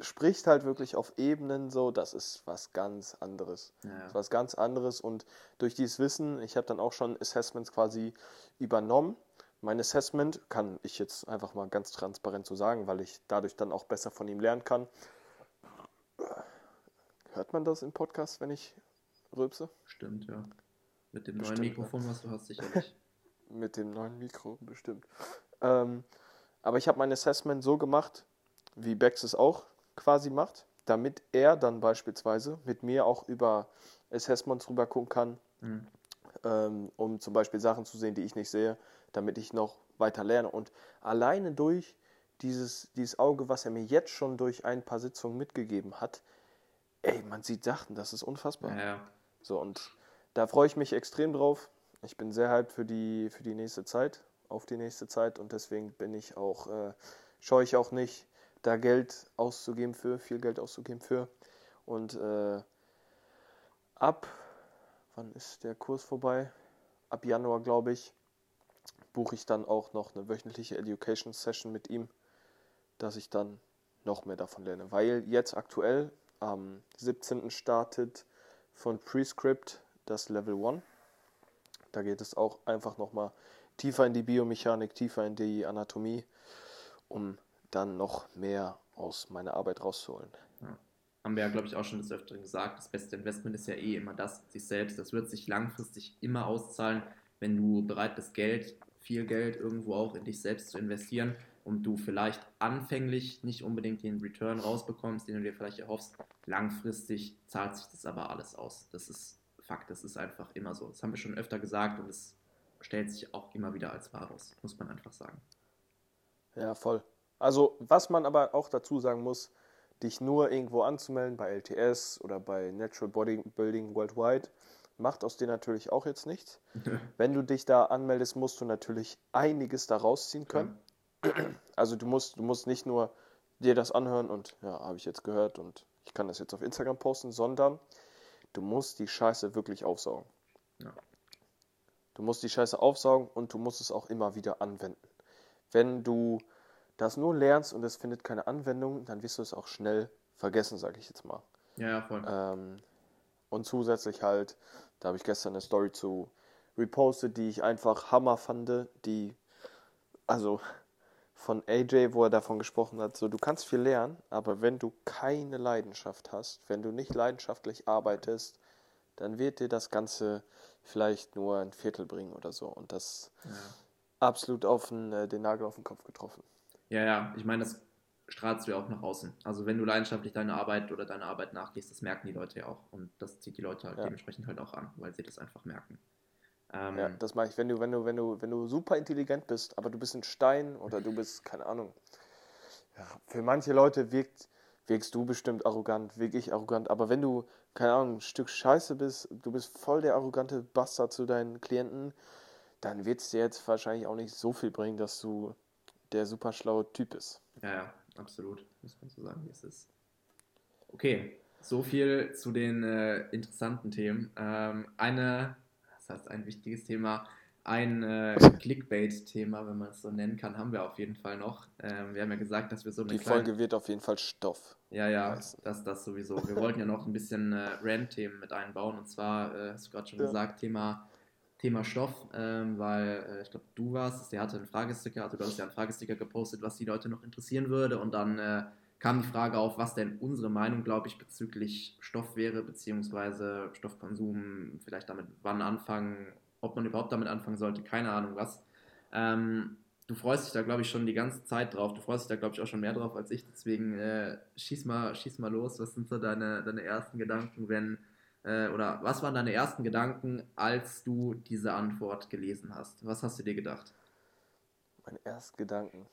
B: spricht halt wirklich auf Ebenen so, das ist was ganz anderes. Ja. Was ganz anderes und durch dieses Wissen, ich habe dann auch schon Assessments quasi übernommen. Mein Assessment kann ich jetzt einfach mal ganz transparent so sagen, weil ich dadurch dann auch besser von ihm lernen kann. Hört man das im Podcast, wenn ich rülpse?
A: Stimmt, ja. Mit dem Bestimmt, neuen Mikrofon, was du hast, sicherlich.
B: mit dem neuen Mikro, bestimmt. Ähm, aber ich habe mein Assessment so gemacht, wie Bex es auch quasi macht, damit er dann beispielsweise mit mir auch über Assessments rüber gucken kann, mhm. ähm, um zum Beispiel Sachen zu sehen, die ich nicht sehe, damit ich noch weiter lerne. Und alleine durch dieses, dieses Auge, was er mir jetzt schon durch ein paar Sitzungen mitgegeben hat, ey, man sieht Sachen, das ist unfassbar. Ja. So, und da freue ich mich extrem drauf ich bin sehr hyped für die, für die nächste Zeit, auf die nächste Zeit und deswegen bin ich auch, äh, scheue ich auch nicht, da Geld auszugeben für, viel Geld auszugeben für. Und äh, ab, wann ist der Kurs vorbei? Ab Januar, glaube ich, buche ich dann auch noch eine wöchentliche Education Session mit ihm, dass ich dann noch mehr davon lerne. Weil jetzt aktuell am 17. startet von Prescript das Level 1. Da geht es auch einfach nochmal tiefer in die Biomechanik, tiefer in die Anatomie, um dann noch mehr aus meiner Arbeit rauszuholen.
A: Ja. Haben wir ja, glaube ich, auch schon des Öfteren gesagt, das beste Investment ist ja eh immer das, sich selbst. Das wird sich langfristig immer auszahlen, wenn du bereit bist, Geld, viel Geld irgendwo auch in dich selbst zu investieren und du vielleicht anfänglich nicht unbedingt den Return rausbekommst, den du dir vielleicht erhoffst. Langfristig zahlt sich das aber alles aus. Das ist Fakt, das ist einfach immer so. Das haben wir schon öfter gesagt und es stellt sich auch immer wieder als wahr aus, muss man einfach sagen.
B: Ja, voll. Also, was man aber auch dazu sagen muss, dich nur irgendwo anzumelden bei LTS oder bei Natural Bodybuilding Worldwide macht aus dir natürlich auch jetzt nichts. Wenn du dich da anmeldest, musst du natürlich einiges da rausziehen können. Also du musst, du musst nicht nur dir das anhören und ja, habe ich jetzt gehört und ich kann das jetzt auf Instagram posten, sondern du musst die Scheiße wirklich aufsaugen. Ja. Du musst die Scheiße aufsaugen und du musst es auch immer wieder anwenden. Wenn du das nur lernst und es findet keine Anwendung, dann wirst du es auch schnell vergessen, sage ich jetzt mal.
A: Ja, ja voll.
B: Ähm, und zusätzlich halt, da habe ich gestern eine Story zu repostet, die ich einfach Hammer fand, die, also von AJ, wo er davon gesprochen hat, so du kannst viel lernen, aber wenn du keine Leidenschaft hast, wenn du nicht leidenschaftlich arbeitest, dann wird dir das Ganze vielleicht nur ein Viertel bringen oder so. Und das ja. absolut auf den, äh, den Nagel auf den Kopf getroffen.
A: Ja, ja, ich meine, das strahlst du ja auch nach außen. Also wenn du leidenschaftlich deine Arbeit oder deine Arbeit nachgehst, das merken die Leute ja auch. Und das zieht die Leute halt ja. dementsprechend halt auch an, weil sie das einfach merken.
B: Ähm, ja, das mache ich, wenn du, wenn du, wenn du, wenn du super intelligent bist, aber du bist ein Stein oder du bist, keine Ahnung. Ja, für manche Leute wirkt, wirkst du bestimmt arrogant, wirke ich arrogant, aber wenn du, keine Ahnung, ein Stück Scheiße bist, du bist voll der arrogante Bastard zu deinen Klienten, dann wird es dir jetzt wahrscheinlich auch nicht so viel bringen, dass du der super schlaue Typ bist.
A: Ja, ja, absolut. Muss man so sagen, wie es ist. Okay, so viel zu den äh, interessanten Themen. Ähm, eine heißt ein wichtiges Thema. Ein äh, Clickbait-Thema, wenn man es so nennen kann, haben wir auf jeden Fall noch. Ähm, wir haben ja gesagt, dass wir so eine
B: Die kleine... Folge wird auf jeden Fall Stoff.
A: Ja, ja, das, das sowieso. Wir wollten ja noch ein bisschen äh, Rand-Themen mit einbauen. Und zwar, äh, hast du gerade schon ja. gesagt, Thema, Thema Stoff, ähm, weil äh, ich glaube, du warst, der hatte einen Fragesticker, also du hast ja einen Fragesticker gepostet, was die Leute noch interessieren würde. Und dann äh, kam die Frage auf, was denn unsere Meinung, glaube ich, bezüglich Stoff wäre, beziehungsweise Stoffkonsum, vielleicht damit wann anfangen, ob man überhaupt damit anfangen sollte, keine Ahnung was. Ähm, du freust dich da, glaube ich, schon die ganze Zeit drauf. Du freust dich da, glaube ich, auch schon mehr drauf als ich. Deswegen äh, schieß, mal, schieß mal los. Was sind so deine, deine ersten Gedanken, wenn, äh, oder was waren deine ersten Gedanken, als du diese Antwort gelesen hast? Was hast du dir gedacht?
B: Meine ersten Gedanken.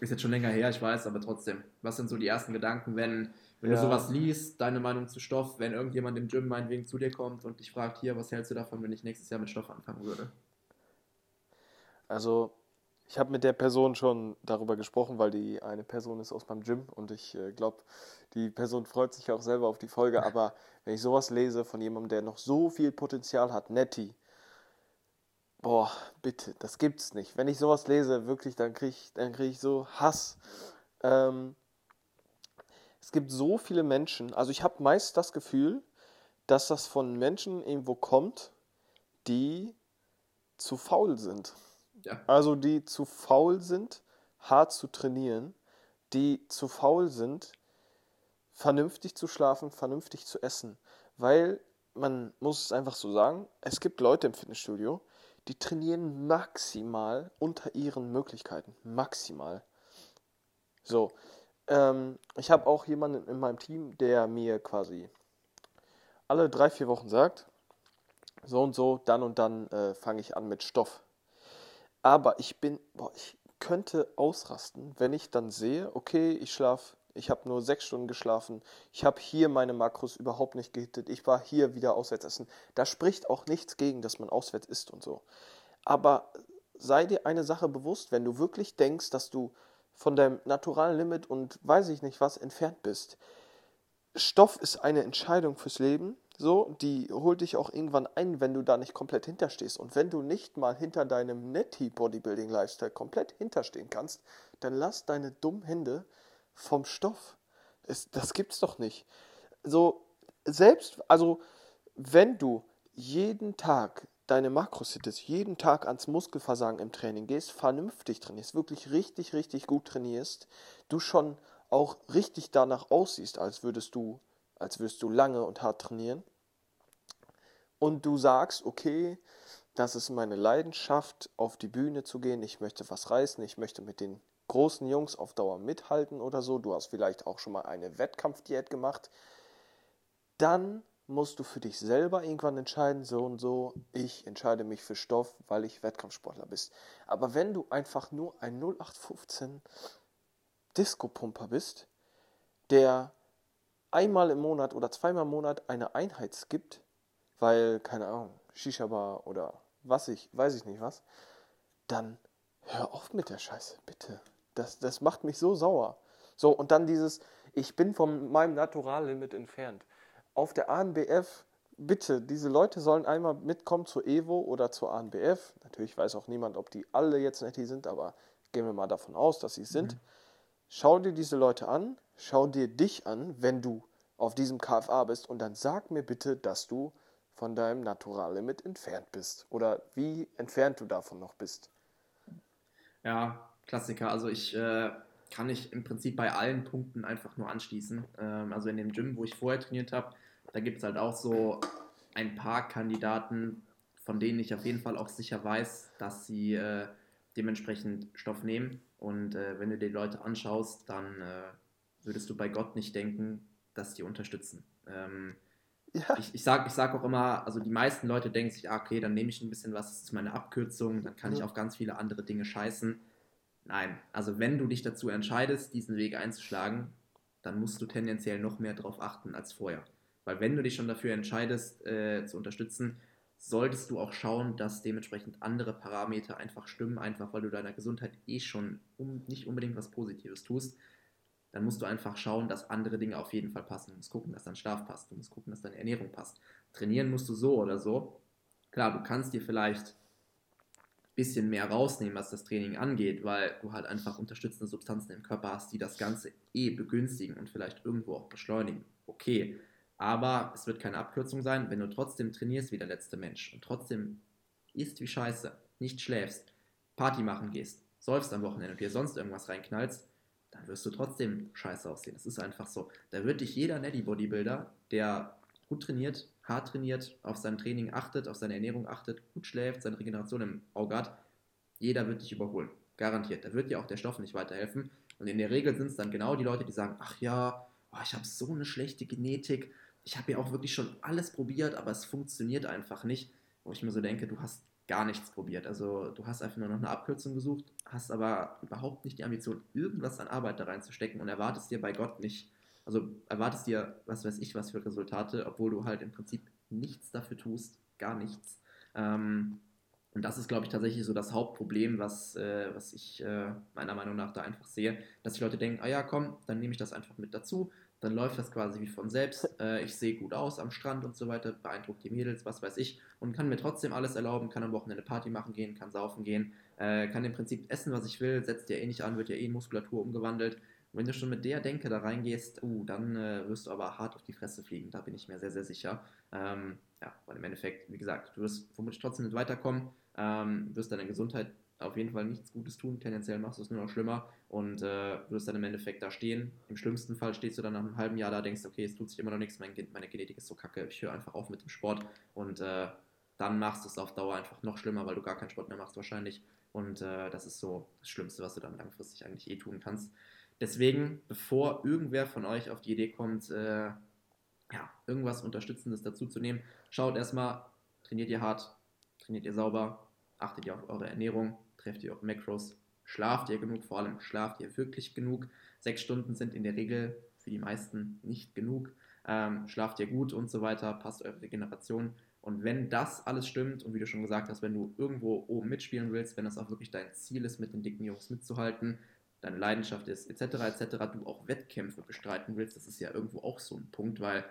A: Ist jetzt schon länger her, ich weiß, aber trotzdem. Was sind so die ersten Gedanken, wenn, wenn ja. du sowas liest, deine Meinung zu Stoff, wenn irgendjemand im Gym meinetwegen zu dir kommt und dich fragt, hier, was hältst du davon, wenn ich nächstes Jahr mit Stoff anfangen würde?
B: Also, ich habe mit der Person schon darüber gesprochen, weil die eine Person ist aus meinem Gym und ich äh, glaube, die Person freut sich auch selber auf die Folge. Aber wenn ich sowas lese von jemandem, der noch so viel Potenzial hat, Netty, boah, bitte, das gibt's nicht. Wenn ich sowas lese, wirklich, dann kriege ich, dann krieg ich so Hass. Ähm, es gibt so viele Menschen, also ich habe meist das Gefühl, dass das von Menschen irgendwo kommt, die zu faul sind. Ja. Also die zu faul sind, hart zu trainieren, die zu faul sind, vernünftig zu schlafen, vernünftig zu essen. Weil man muss es einfach so sagen, es gibt Leute im Fitnessstudio, die trainieren maximal unter ihren Möglichkeiten. Maximal. So. Ähm, ich habe auch jemanden in meinem Team, der mir quasi alle drei, vier Wochen sagt, so und so, dann und dann äh, fange ich an mit Stoff. Aber ich bin, boah, ich könnte ausrasten, wenn ich dann sehe, okay, ich schlafe ich habe nur sechs Stunden geschlafen. Ich habe hier meine Makros überhaupt nicht gehittet. Ich war hier wieder auswärts essen. Da spricht auch nichts gegen, dass man auswärts isst und so. Aber sei dir eine Sache bewusst, wenn du wirklich denkst, dass du von deinem naturalen Limit und weiß ich nicht was entfernt bist. Stoff ist eine Entscheidung fürs Leben, so, die holt dich auch irgendwann ein, wenn du da nicht komplett hinterstehst. Und wenn du nicht mal hinter deinem Netty Bodybuilding Lifestyle komplett hinterstehen kannst, dann lass deine dummen Hände vom Stoff. Es, das gibt's doch nicht. So, selbst, also, wenn du jeden Tag deine Makros hittest, jeden Tag ans Muskelversagen im Training gehst, vernünftig trainierst, wirklich richtig, richtig gut trainierst, du schon auch richtig danach aussiehst, als würdest du, als würdest du lange und hart trainieren. Und du sagst, okay, das ist meine Leidenschaft, auf die Bühne zu gehen, ich möchte was reißen, ich möchte mit den großen Jungs auf Dauer mithalten oder so, du hast vielleicht auch schon mal eine Wettkampfdiät gemacht, dann musst du für dich selber irgendwann entscheiden, so und so, ich entscheide mich für Stoff, weil ich Wettkampfsportler bist. Aber wenn du einfach nur ein 0815 Disco-Pumper bist, der einmal im Monat oder zweimal im Monat eine Einheit gibt, weil, keine Ahnung, Shisha-Bar oder was ich, weiß ich nicht was, dann hör auf mit der Scheiße, bitte. Das, das macht mich so sauer. So, und dann dieses, ich bin von meinem Naturallimit entfernt. Auf der ANBF, bitte, diese Leute sollen einmal mitkommen zur Evo oder zur ANBF. Natürlich weiß auch niemand, ob die alle jetzt netty sind, aber gehen wir mal davon aus, dass sie es sind. Mhm. Schau dir diese Leute an, schau dir dich an, wenn du auf diesem KFA bist und dann sag mir bitte, dass du von deinem Naturallimit entfernt bist oder wie entfernt du davon noch bist.
A: Ja, Klassiker. Also ich äh, kann ich im Prinzip bei allen Punkten einfach nur anschließen. Ähm, also in dem Gym, wo ich vorher trainiert habe, da gibt es halt auch so ein paar Kandidaten, von denen ich auf jeden Fall auch sicher weiß, dass sie äh, dementsprechend Stoff nehmen. Und äh, wenn du die Leute anschaust, dann äh, würdest du bei Gott nicht denken, dass die unterstützen. Ähm, ja. Ich, ich sage ich sag auch immer, also die meisten Leute denken sich, ah, okay, dann nehme ich ein bisschen was, das ist meine Abkürzung, dann kann mhm. ich auf ganz viele andere Dinge scheißen. Nein, also wenn du dich dazu entscheidest, diesen Weg einzuschlagen, dann musst du tendenziell noch mehr darauf achten als vorher. Weil wenn du dich schon dafür entscheidest, äh, zu unterstützen, solltest du auch schauen, dass dementsprechend andere Parameter einfach stimmen, einfach weil du deiner Gesundheit eh schon um, nicht unbedingt was Positives tust. Dann musst du einfach schauen, dass andere Dinge auf jeden Fall passen. Du musst gucken, dass dein Schlaf passt. Du musst gucken, dass deine Ernährung passt. Trainieren musst du so oder so. Klar, du kannst dir vielleicht bisschen mehr rausnehmen, was das Training angeht, weil du halt einfach unterstützende Substanzen im Körper hast, die das Ganze eh begünstigen und vielleicht irgendwo auch beschleunigen. Okay, aber es wird keine Abkürzung sein, wenn du trotzdem trainierst wie der letzte Mensch und trotzdem isst wie Scheiße, nicht schläfst, Party machen gehst, säufst am Wochenende und dir sonst irgendwas reinknallst, dann wirst du trotzdem scheiße aussehen. Das ist einfach so. Da wird dich jeder Netty Bodybuilder, der gut trainiert, hart trainiert, auf sein Training achtet, auf seine Ernährung achtet, gut schläft, seine Regeneration im Auge hat, jeder wird dich überholen. Garantiert. Da wird dir auch der Stoff nicht weiterhelfen. Und in der Regel sind es dann genau die Leute, die sagen, ach ja, oh, ich habe so eine schlechte Genetik, ich habe ja auch wirklich schon alles probiert, aber es funktioniert einfach nicht. Wo ich mir so denke, du hast gar nichts probiert. Also du hast einfach nur noch eine Abkürzung gesucht, hast aber überhaupt nicht die Ambition, irgendwas an Arbeit da reinzustecken und erwartest dir bei Gott nicht also erwartest dir, was weiß ich, was für Resultate, obwohl du halt im Prinzip nichts dafür tust, gar nichts. Ähm, und das ist, glaube ich, tatsächlich so das Hauptproblem, was, äh, was ich äh, meiner Meinung nach da einfach sehe, dass die Leute denken, ah ja, komm, dann nehme ich das einfach mit dazu, dann läuft das quasi wie von selbst. Äh, ich sehe gut aus am Strand und so weiter, beeindruckt die Mädels, was weiß ich, und kann mir trotzdem alles erlauben, kann am Wochenende Party machen gehen, kann saufen gehen, äh, kann im Prinzip essen, was ich will, setzt ja eh nicht an, wird ja eh in Muskulatur umgewandelt und wenn du schon mit der Denke da reingehst, uh, dann äh, wirst du aber hart auf die Fresse fliegen. Da bin ich mir sehr, sehr sicher. Ähm, ja, weil im Endeffekt, wie gesagt, du wirst vermutlich trotzdem nicht weiterkommen, ähm, wirst deiner Gesundheit auf jeden Fall nichts Gutes tun. Tendenziell machst du es nur noch schlimmer und äh, wirst dann im Endeffekt da stehen. Im schlimmsten Fall stehst du dann nach einem halben Jahr da, denkst, okay, es tut sich immer noch nichts, mein, meine Genetik ist so kacke, ich höre einfach auf mit dem Sport und äh, dann machst du es auf Dauer einfach noch schlimmer, weil du gar keinen Sport mehr machst wahrscheinlich. Und äh, das ist so das Schlimmste, was du dann langfristig eigentlich eh tun kannst. Deswegen, bevor irgendwer von euch auf die Idee kommt, äh, ja, irgendwas Unterstützendes dazu zu nehmen, schaut erstmal, trainiert ihr hart, trainiert ihr sauber, achtet ihr auf eure Ernährung, trefft ihr eure Macros, schlaft ihr genug, vor allem schlaft ihr wirklich genug. Sechs Stunden sind in der Regel für die meisten nicht genug. Ähm, schlaft ihr gut und so weiter, passt eure Regeneration. Und wenn das alles stimmt und wie du schon gesagt hast, wenn du irgendwo oben mitspielen willst, wenn das auch wirklich dein Ziel ist, mit den dicken Jungs mitzuhalten, deine Leidenschaft ist, etc., etc., du auch Wettkämpfe bestreiten willst, das ist ja irgendwo auch so ein Punkt, weil,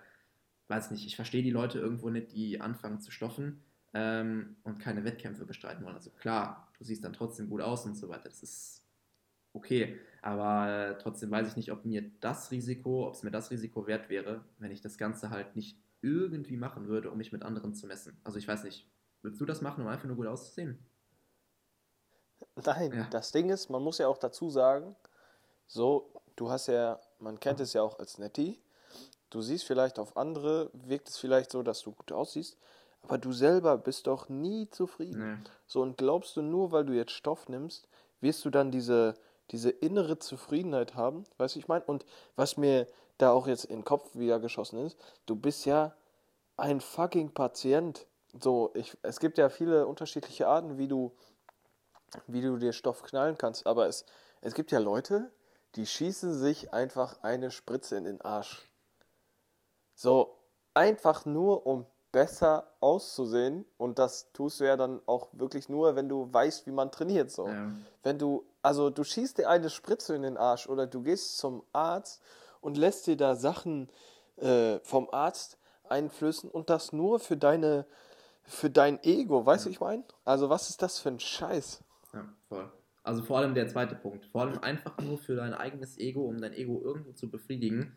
A: weiß nicht, ich verstehe die Leute irgendwo nicht, die anfangen zu stoffen ähm, und keine Wettkämpfe bestreiten wollen. Also klar, du siehst dann trotzdem gut aus und so weiter, das ist okay, aber trotzdem weiß ich nicht, ob mir das Risiko, ob es mir das Risiko wert wäre, wenn ich das Ganze halt nicht irgendwie machen würde, um mich mit anderen zu messen. Also ich weiß nicht, würdest du das machen, um einfach nur gut auszusehen?
B: Nein, ja. das Ding ist, man muss ja auch dazu sagen, so, du hast ja, man kennt es ja auch als Netty, du siehst vielleicht auf andere, wirkt es vielleicht so, dass du gut aussiehst, aber du selber bist doch nie zufrieden. Nee. So, und glaubst du nur, weil du jetzt Stoff nimmst, wirst du dann diese, diese innere Zufriedenheit haben, weißt du, ich meine? Und was mir da auch jetzt in den Kopf wieder geschossen ist, du bist ja ein fucking Patient. So, ich, es gibt ja viele unterschiedliche Arten, wie du wie du dir Stoff knallen kannst. Aber es, es gibt ja Leute, die schießen sich einfach eine Spritze in den Arsch. So, einfach nur um besser auszusehen und das tust du ja dann auch wirklich nur, wenn du weißt, wie man trainiert so.
A: Ja.
B: Wenn du also du schießt dir eine Spritze in den Arsch oder du gehst zum Arzt und lässt dir da Sachen äh, vom Arzt einflößen und das nur für deine für dein Ego, weißt du, ich meine? Also was ist das für ein Scheiß?
A: Ja, voll. Also vor allem der zweite Punkt. Vor allem einfach nur für dein eigenes Ego, um dein Ego irgendwo zu befriedigen,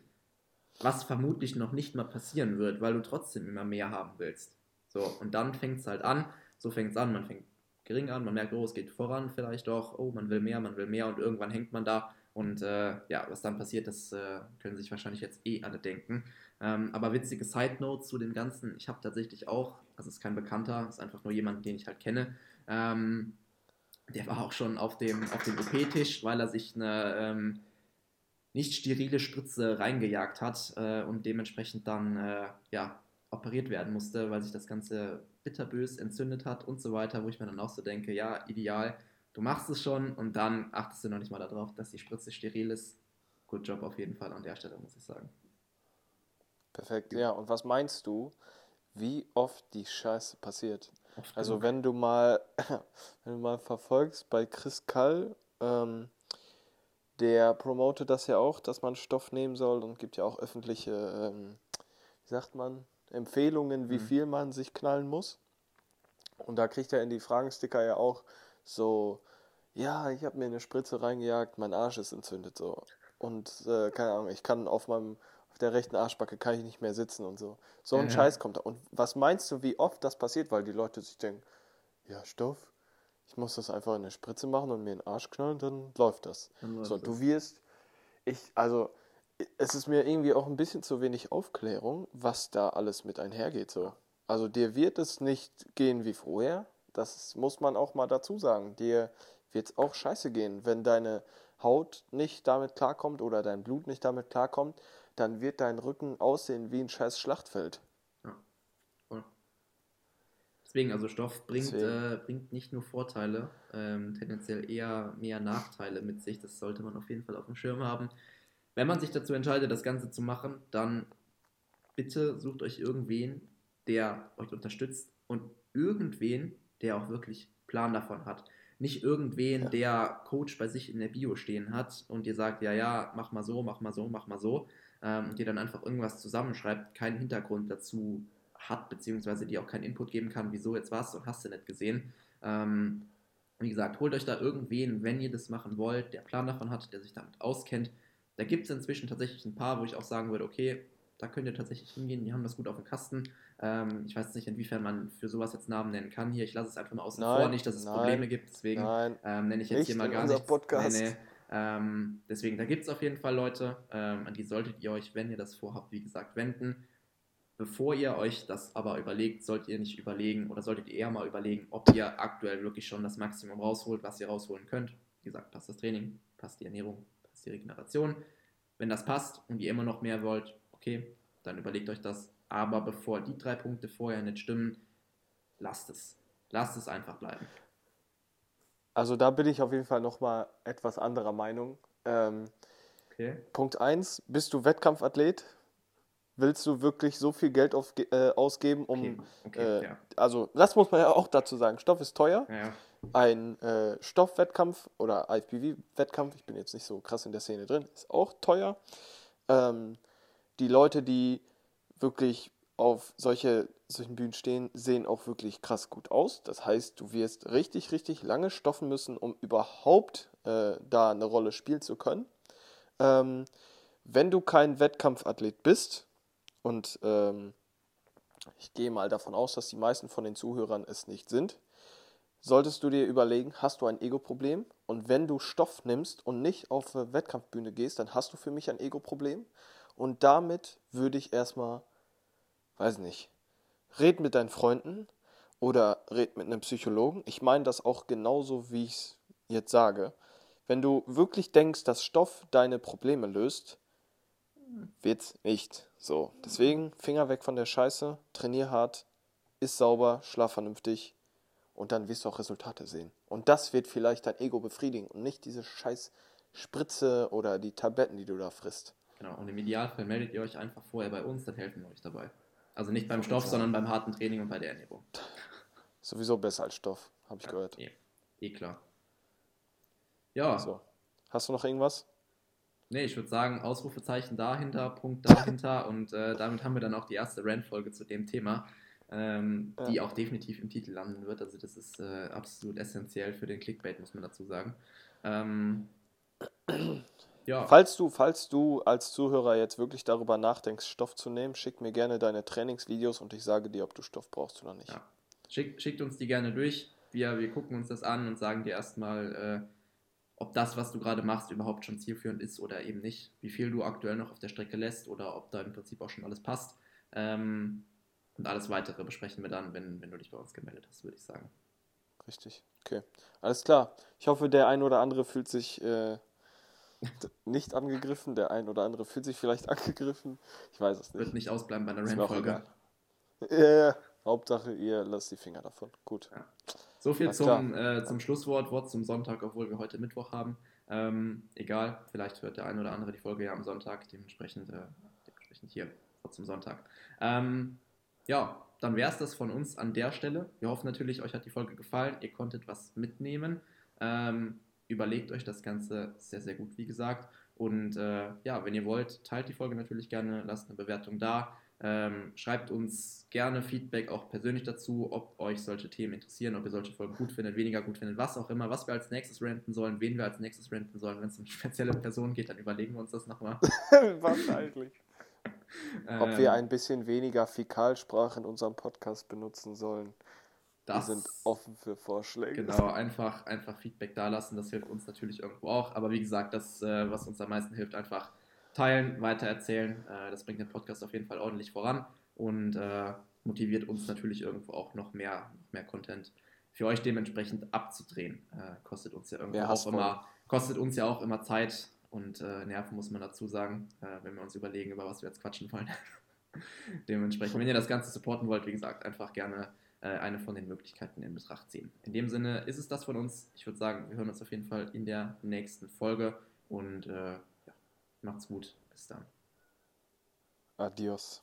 A: was vermutlich noch nicht mal passieren wird, weil du trotzdem immer mehr haben willst. So, und dann fängt es halt an, so fängt es an, man fängt gering an, man merkt, oh, es geht voran vielleicht doch, oh, man will mehr, man will mehr und irgendwann hängt man da und äh, ja, was dann passiert, das äh, können sich wahrscheinlich jetzt eh alle denken. Ähm, aber witzige Side Note zu dem Ganzen, ich habe tatsächlich auch, also ist kein Bekannter, ist einfach nur jemand, den ich halt kenne, ähm, der war auch schon auf dem, auf dem OP-Tisch, weil er sich eine ähm, nicht sterile Spritze reingejagt hat äh, und dementsprechend dann äh, ja, operiert werden musste, weil sich das Ganze bitterbös entzündet hat und so weiter, wo ich mir dann auch so denke, ja, ideal, du machst es schon und dann achtest du noch nicht mal darauf, dass die Spritze steril ist. Good Job auf jeden Fall an der Stelle, muss ich sagen.
B: Perfekt, ja. Und was meinst du, wie oft die Scheiße passiert?
A: Oft
B: Also
A: genug.
B: wenn du mal, wenn du mal verfolgst bei Chris Kall, ähm, der promotet das ja auch, dass man Stoff nehmen soll und gibt ja auch öffentliche, ähm, wie sagt man, Empfehlungen, wie
A: Mhm.
B: viel man sich knallen muss. Und da kriegt er in die Fragensticker ja auch so, ja, ich habe mir eine Spritze reingejagt, mein Arsch ist entzündet so. Und äh, keine Ahnung, ich kann auf meinem, auf der rechten Arschbacke kann ich nicht mehr sitzen und so. So ein
A: Ja.
B: Scheiß kommt da. Und was meinst du, wie oft das passiert? Weil die Leute sich denken, ja, Stoff, ich muss das einfach in eine Spritze machen und mir in den Arsch knallen, dann läuft das.
A: Dann läuft
B: So,
A: es.
B: du wirst, ich, also, es ist mir irgendwie auch ein bisschen zu wenig Aufklärung, was da alles mit einhergeht, so. Also, dir wird es nicht gehen wie vorher, das muss man auch mal dazu sagen. Dir wird es auch scheiße gehen, wenn deine Haut nicht damit klarkommt oder dein Blut nicht damit klarkommt, dann wird dein Rücken aussehen wie ein scheiß Schlachtfeld.
A: Voll. Deswegen, also Stoff bringt, äh, bringt nicht nur Vorteile, ähm, tendenziell eher mehr Nachteile mit sich. Das sollte man auf jeden Fall auf dem Schirm haben. Wenn man sich dazu entscheidet, das Ganze zu machen, dann bitte sucht euch irgendwen, der euch unterstützt und irgendwen, der auch wirklich Plan davon hat. Nicht irgendwen,
B: Ja.
A: der Coach bei sich in der Bio stehen hat und dir sagt, ja, ja, mach mal so, mach mal so, mach mal so, ähm, dir dann einfach irgendwas zusammenschreibt, keinen Hintergrund dazu hat, beziehungsweise dir auch keinen Input geben kann, wieso jetzt was und hast du nicht gesehen. Ähm, wie gesagt, holt euch da irgendwen, wenn ihr das machen wollt, der Plan davon hat, der sich damit auskennt. Da gibt es inzwischen tatsächlich ein paar, wo ich auch sagen würde, okay, da könnt ihr tatsächlich hingehen, die haben das gut auf dem Kasten. Ähm, ich weiß nicht, inwiefern man für sowas jetzt Namen nennen kann hier. Ich lasse es einfach mal außen
B: Nein,
A: vor, nicht, dass es
B: nein,
A: Probleme gibt, deswegen ähm, nenne ich jetzt hier mal gar nichts.
B: Podcast.
A: Nee, nee. Ähm, deswegen, da gibt es auf jeden Fall Leute, ähm, an die solltet ihr euch, wenn ihr das vorhabt, wie gesagt, wenden. Bevor ihr euch das aber überlegt, solltet ihr nicht überlegen oder solltet ihr eher mal überlegen, ob ihr aktuell wirklich schon das Maximum rausholt, was ihr rausholen könnt. Wie gesagt, passt das Training, passt die Ernährung, passt die Regeneration. Wenn das passt und ihr immer noch mehr wollt, okay, dann überlegt euch das. Aber bevor die drei Punkte vorher nicht stimmen, lasst es. Lasst es einfach bleiben.
B: Also da bin ich auf jeden Fall nochmal etwas anderer Meinung. Ähm,
A: Okay.
B: Punkt 1, bist du Wettkampfathlet? Willst du wirklich so viel Geld auf, äh, ausgeben, um.
A: Okay, okay,
B: äh,
A: ja.
B: Also, das muss man ja auch dazu sagen. Stoff ist teuer.
A: Ja.
B: Ein äh, Stoffwettkampf oder IFBB-Wettkampf, ich bin jetzt nicht so krass in der Szene drin, ist auch teuer. Ähm, die Leute, die wirklich auf solche, solchen Bühnen stehen, sehen auch wirklich krass gut aus. Das heißt, du wirst richtig, richtig lange stoffen müssen, um überhaupt äh, da eine Rolle spielen zu können. Ähm, wenn du kein Wettkampfathlet bist, und ähm, ich gehe mal davon aus, dass die meisten von den Zuhörern es nicht sind, solltest du dir überlegen, hast du ein Ego-Problem? Und wenn du Stoff nimmst und nicht auf eine Wettkampfbühne gehst, dann hast du für mich ein Ego-Problem. Und damit würde ich erstmal, weiß nicht, red mit deinen Freunden oder red mit einem Psychologen. Ich meine das auch genauso, wie ich es jetzt sage. Wenn du wirklich denkst, dass Stoff deine Probleme löst, wird's nicht. So, deswegen Finger weg von der Scheiße, trainier hart, iss sauber, schlaf vernünftig und dann wirst du auch Resultate sehen. Und das wird vielleicht dein Ego befriedigen und nicht diese scheiß Spritze oder die Tabletten, die du da frisst.
A: Genau, und im Idealfall meldet ihr euch einfach vorher bei uns, dann helfen wir euch dabei. Also nicht beim Stoff, sondern beim harten Training und bei der Ernährung.
B: Sowieso besser als Stoff, habe ich ja, gehört.
A: Eh, eh klar. Ja.
B: So. Hast du noch irgendwas?
A: Nee, ich würde sagen, Ausrufezeichen dahinter, Punkt dahinter und äh, damit haben wir dann auch die erste Rand-Folge zu dem Thema, ähm, ja. die auch definitiv im Titel landen wird. Also das ist äh, absolut essentiell für den Clickbait, muss man dazu sagen. Ähm,
B: ja. Falls du, falls du als Zuhörer jetzt wirklich darüber nachdenkst, Stoff zu nehmen, schick mir gerne deine Trainingsvideos und ich sage dir, ob du Stoff brauchst oder nicht. Ja.
A: Schick, schickt uns die gerne durch. Wir, wir gucken uns das an und sagen dir erstmal, äh, ob das, was du gerade machst, überhaupt schon zielführend ist oder eben nicht. Wie viel du aktuell noch auf der Strecke lässt oder ob da im Prinzip auch schon alles passt. Ähm, und alles weitere besprechen wir dann, wenn, wenn du dich bei uns gemeldet hast, würde ich sagen.
B: Richtig, okay. Alles klar. Ich hoffe, der ein oder andere fühlt sich äh, nicht angegriffen, der ein oder andere fühlt sich vielleicht angegriffen. Ich weiß es nicht.
A: Wird nicht ausbleiben bei einer Randfolge.
B: Ja. Hauptsache, ihr lasst die Finger davon. Gut. Ja.
A: So viel zum, äh, zum Schlusswort, Wort zum Sonntag, obwohl wir heute Mittwoch haben. Ähm, egal, vielleicht hört der ein oder andere die Folge ja am Sonntag, dementsprechend, äh, dementsprechend hier, Wort zum Sonntag. Ähm, ja, dann wäre es das von uns an der Stelle. Wir hoffen natürlich, euch hat die Folge gefallen, ihr konntet was mitnehmen. Ähm, überlegt euch das Ganze sehr, sehr gut, wie gesagt. Und äh, ja, wenn ihr wollt, teilt die Folge natürlich gerne, lasst eine Bewertung da. Ähm, schreibt uns gerne Feedback auch persönlich dazu, ob euch solche Themen interessieren, ob ihr solche Folgen gut findet, weniger gut findet, was auch immer, was wir als nächstes renten sollen, wen wir als nächstes renten sollen. Wenn es um spezielle Personen geht, dann überlegen wir uns das nochmal.
B: Wahrscheinlich. ob wir ähm. ein bisschen weniger Fäkalsprache in unserem Podcast benutzen sollen. Das, wir sind offen für Vorschläge.
A: Genau, einfach, einfach Feedback dalassen, das hilft uns natürlich irgendwo auch. Aber wie gesagt, das, äh, was uns am meisten hilft, einfach teilen, weitererzählen. Äh, das bringt den Podcast auf jeden Fall ordentlich voran und äh, motiviert uns natürlich irgendwo auch noch mehr, noch mehr Content für euch dementsprechend abzudrehen. Kostet uns ja irgendwo auch immer, kostet uns ja auch immer Zeit und Nerven, muss man dazu sagen, wenn wir uns überlegen, über was wir jetzt quatschen wollen. dementsprechend, wenn ihr das Ganze supporten wollt, wie gesagt, einfach gerne eine von den Möglichkeiten in Betracht ziehen. In dem Sinne ist es das von uns. Ich würde sagen, wir hören uns auf jeden Fall in der nächsten Folge und Macht's gut. Bis dann.
B: Adios.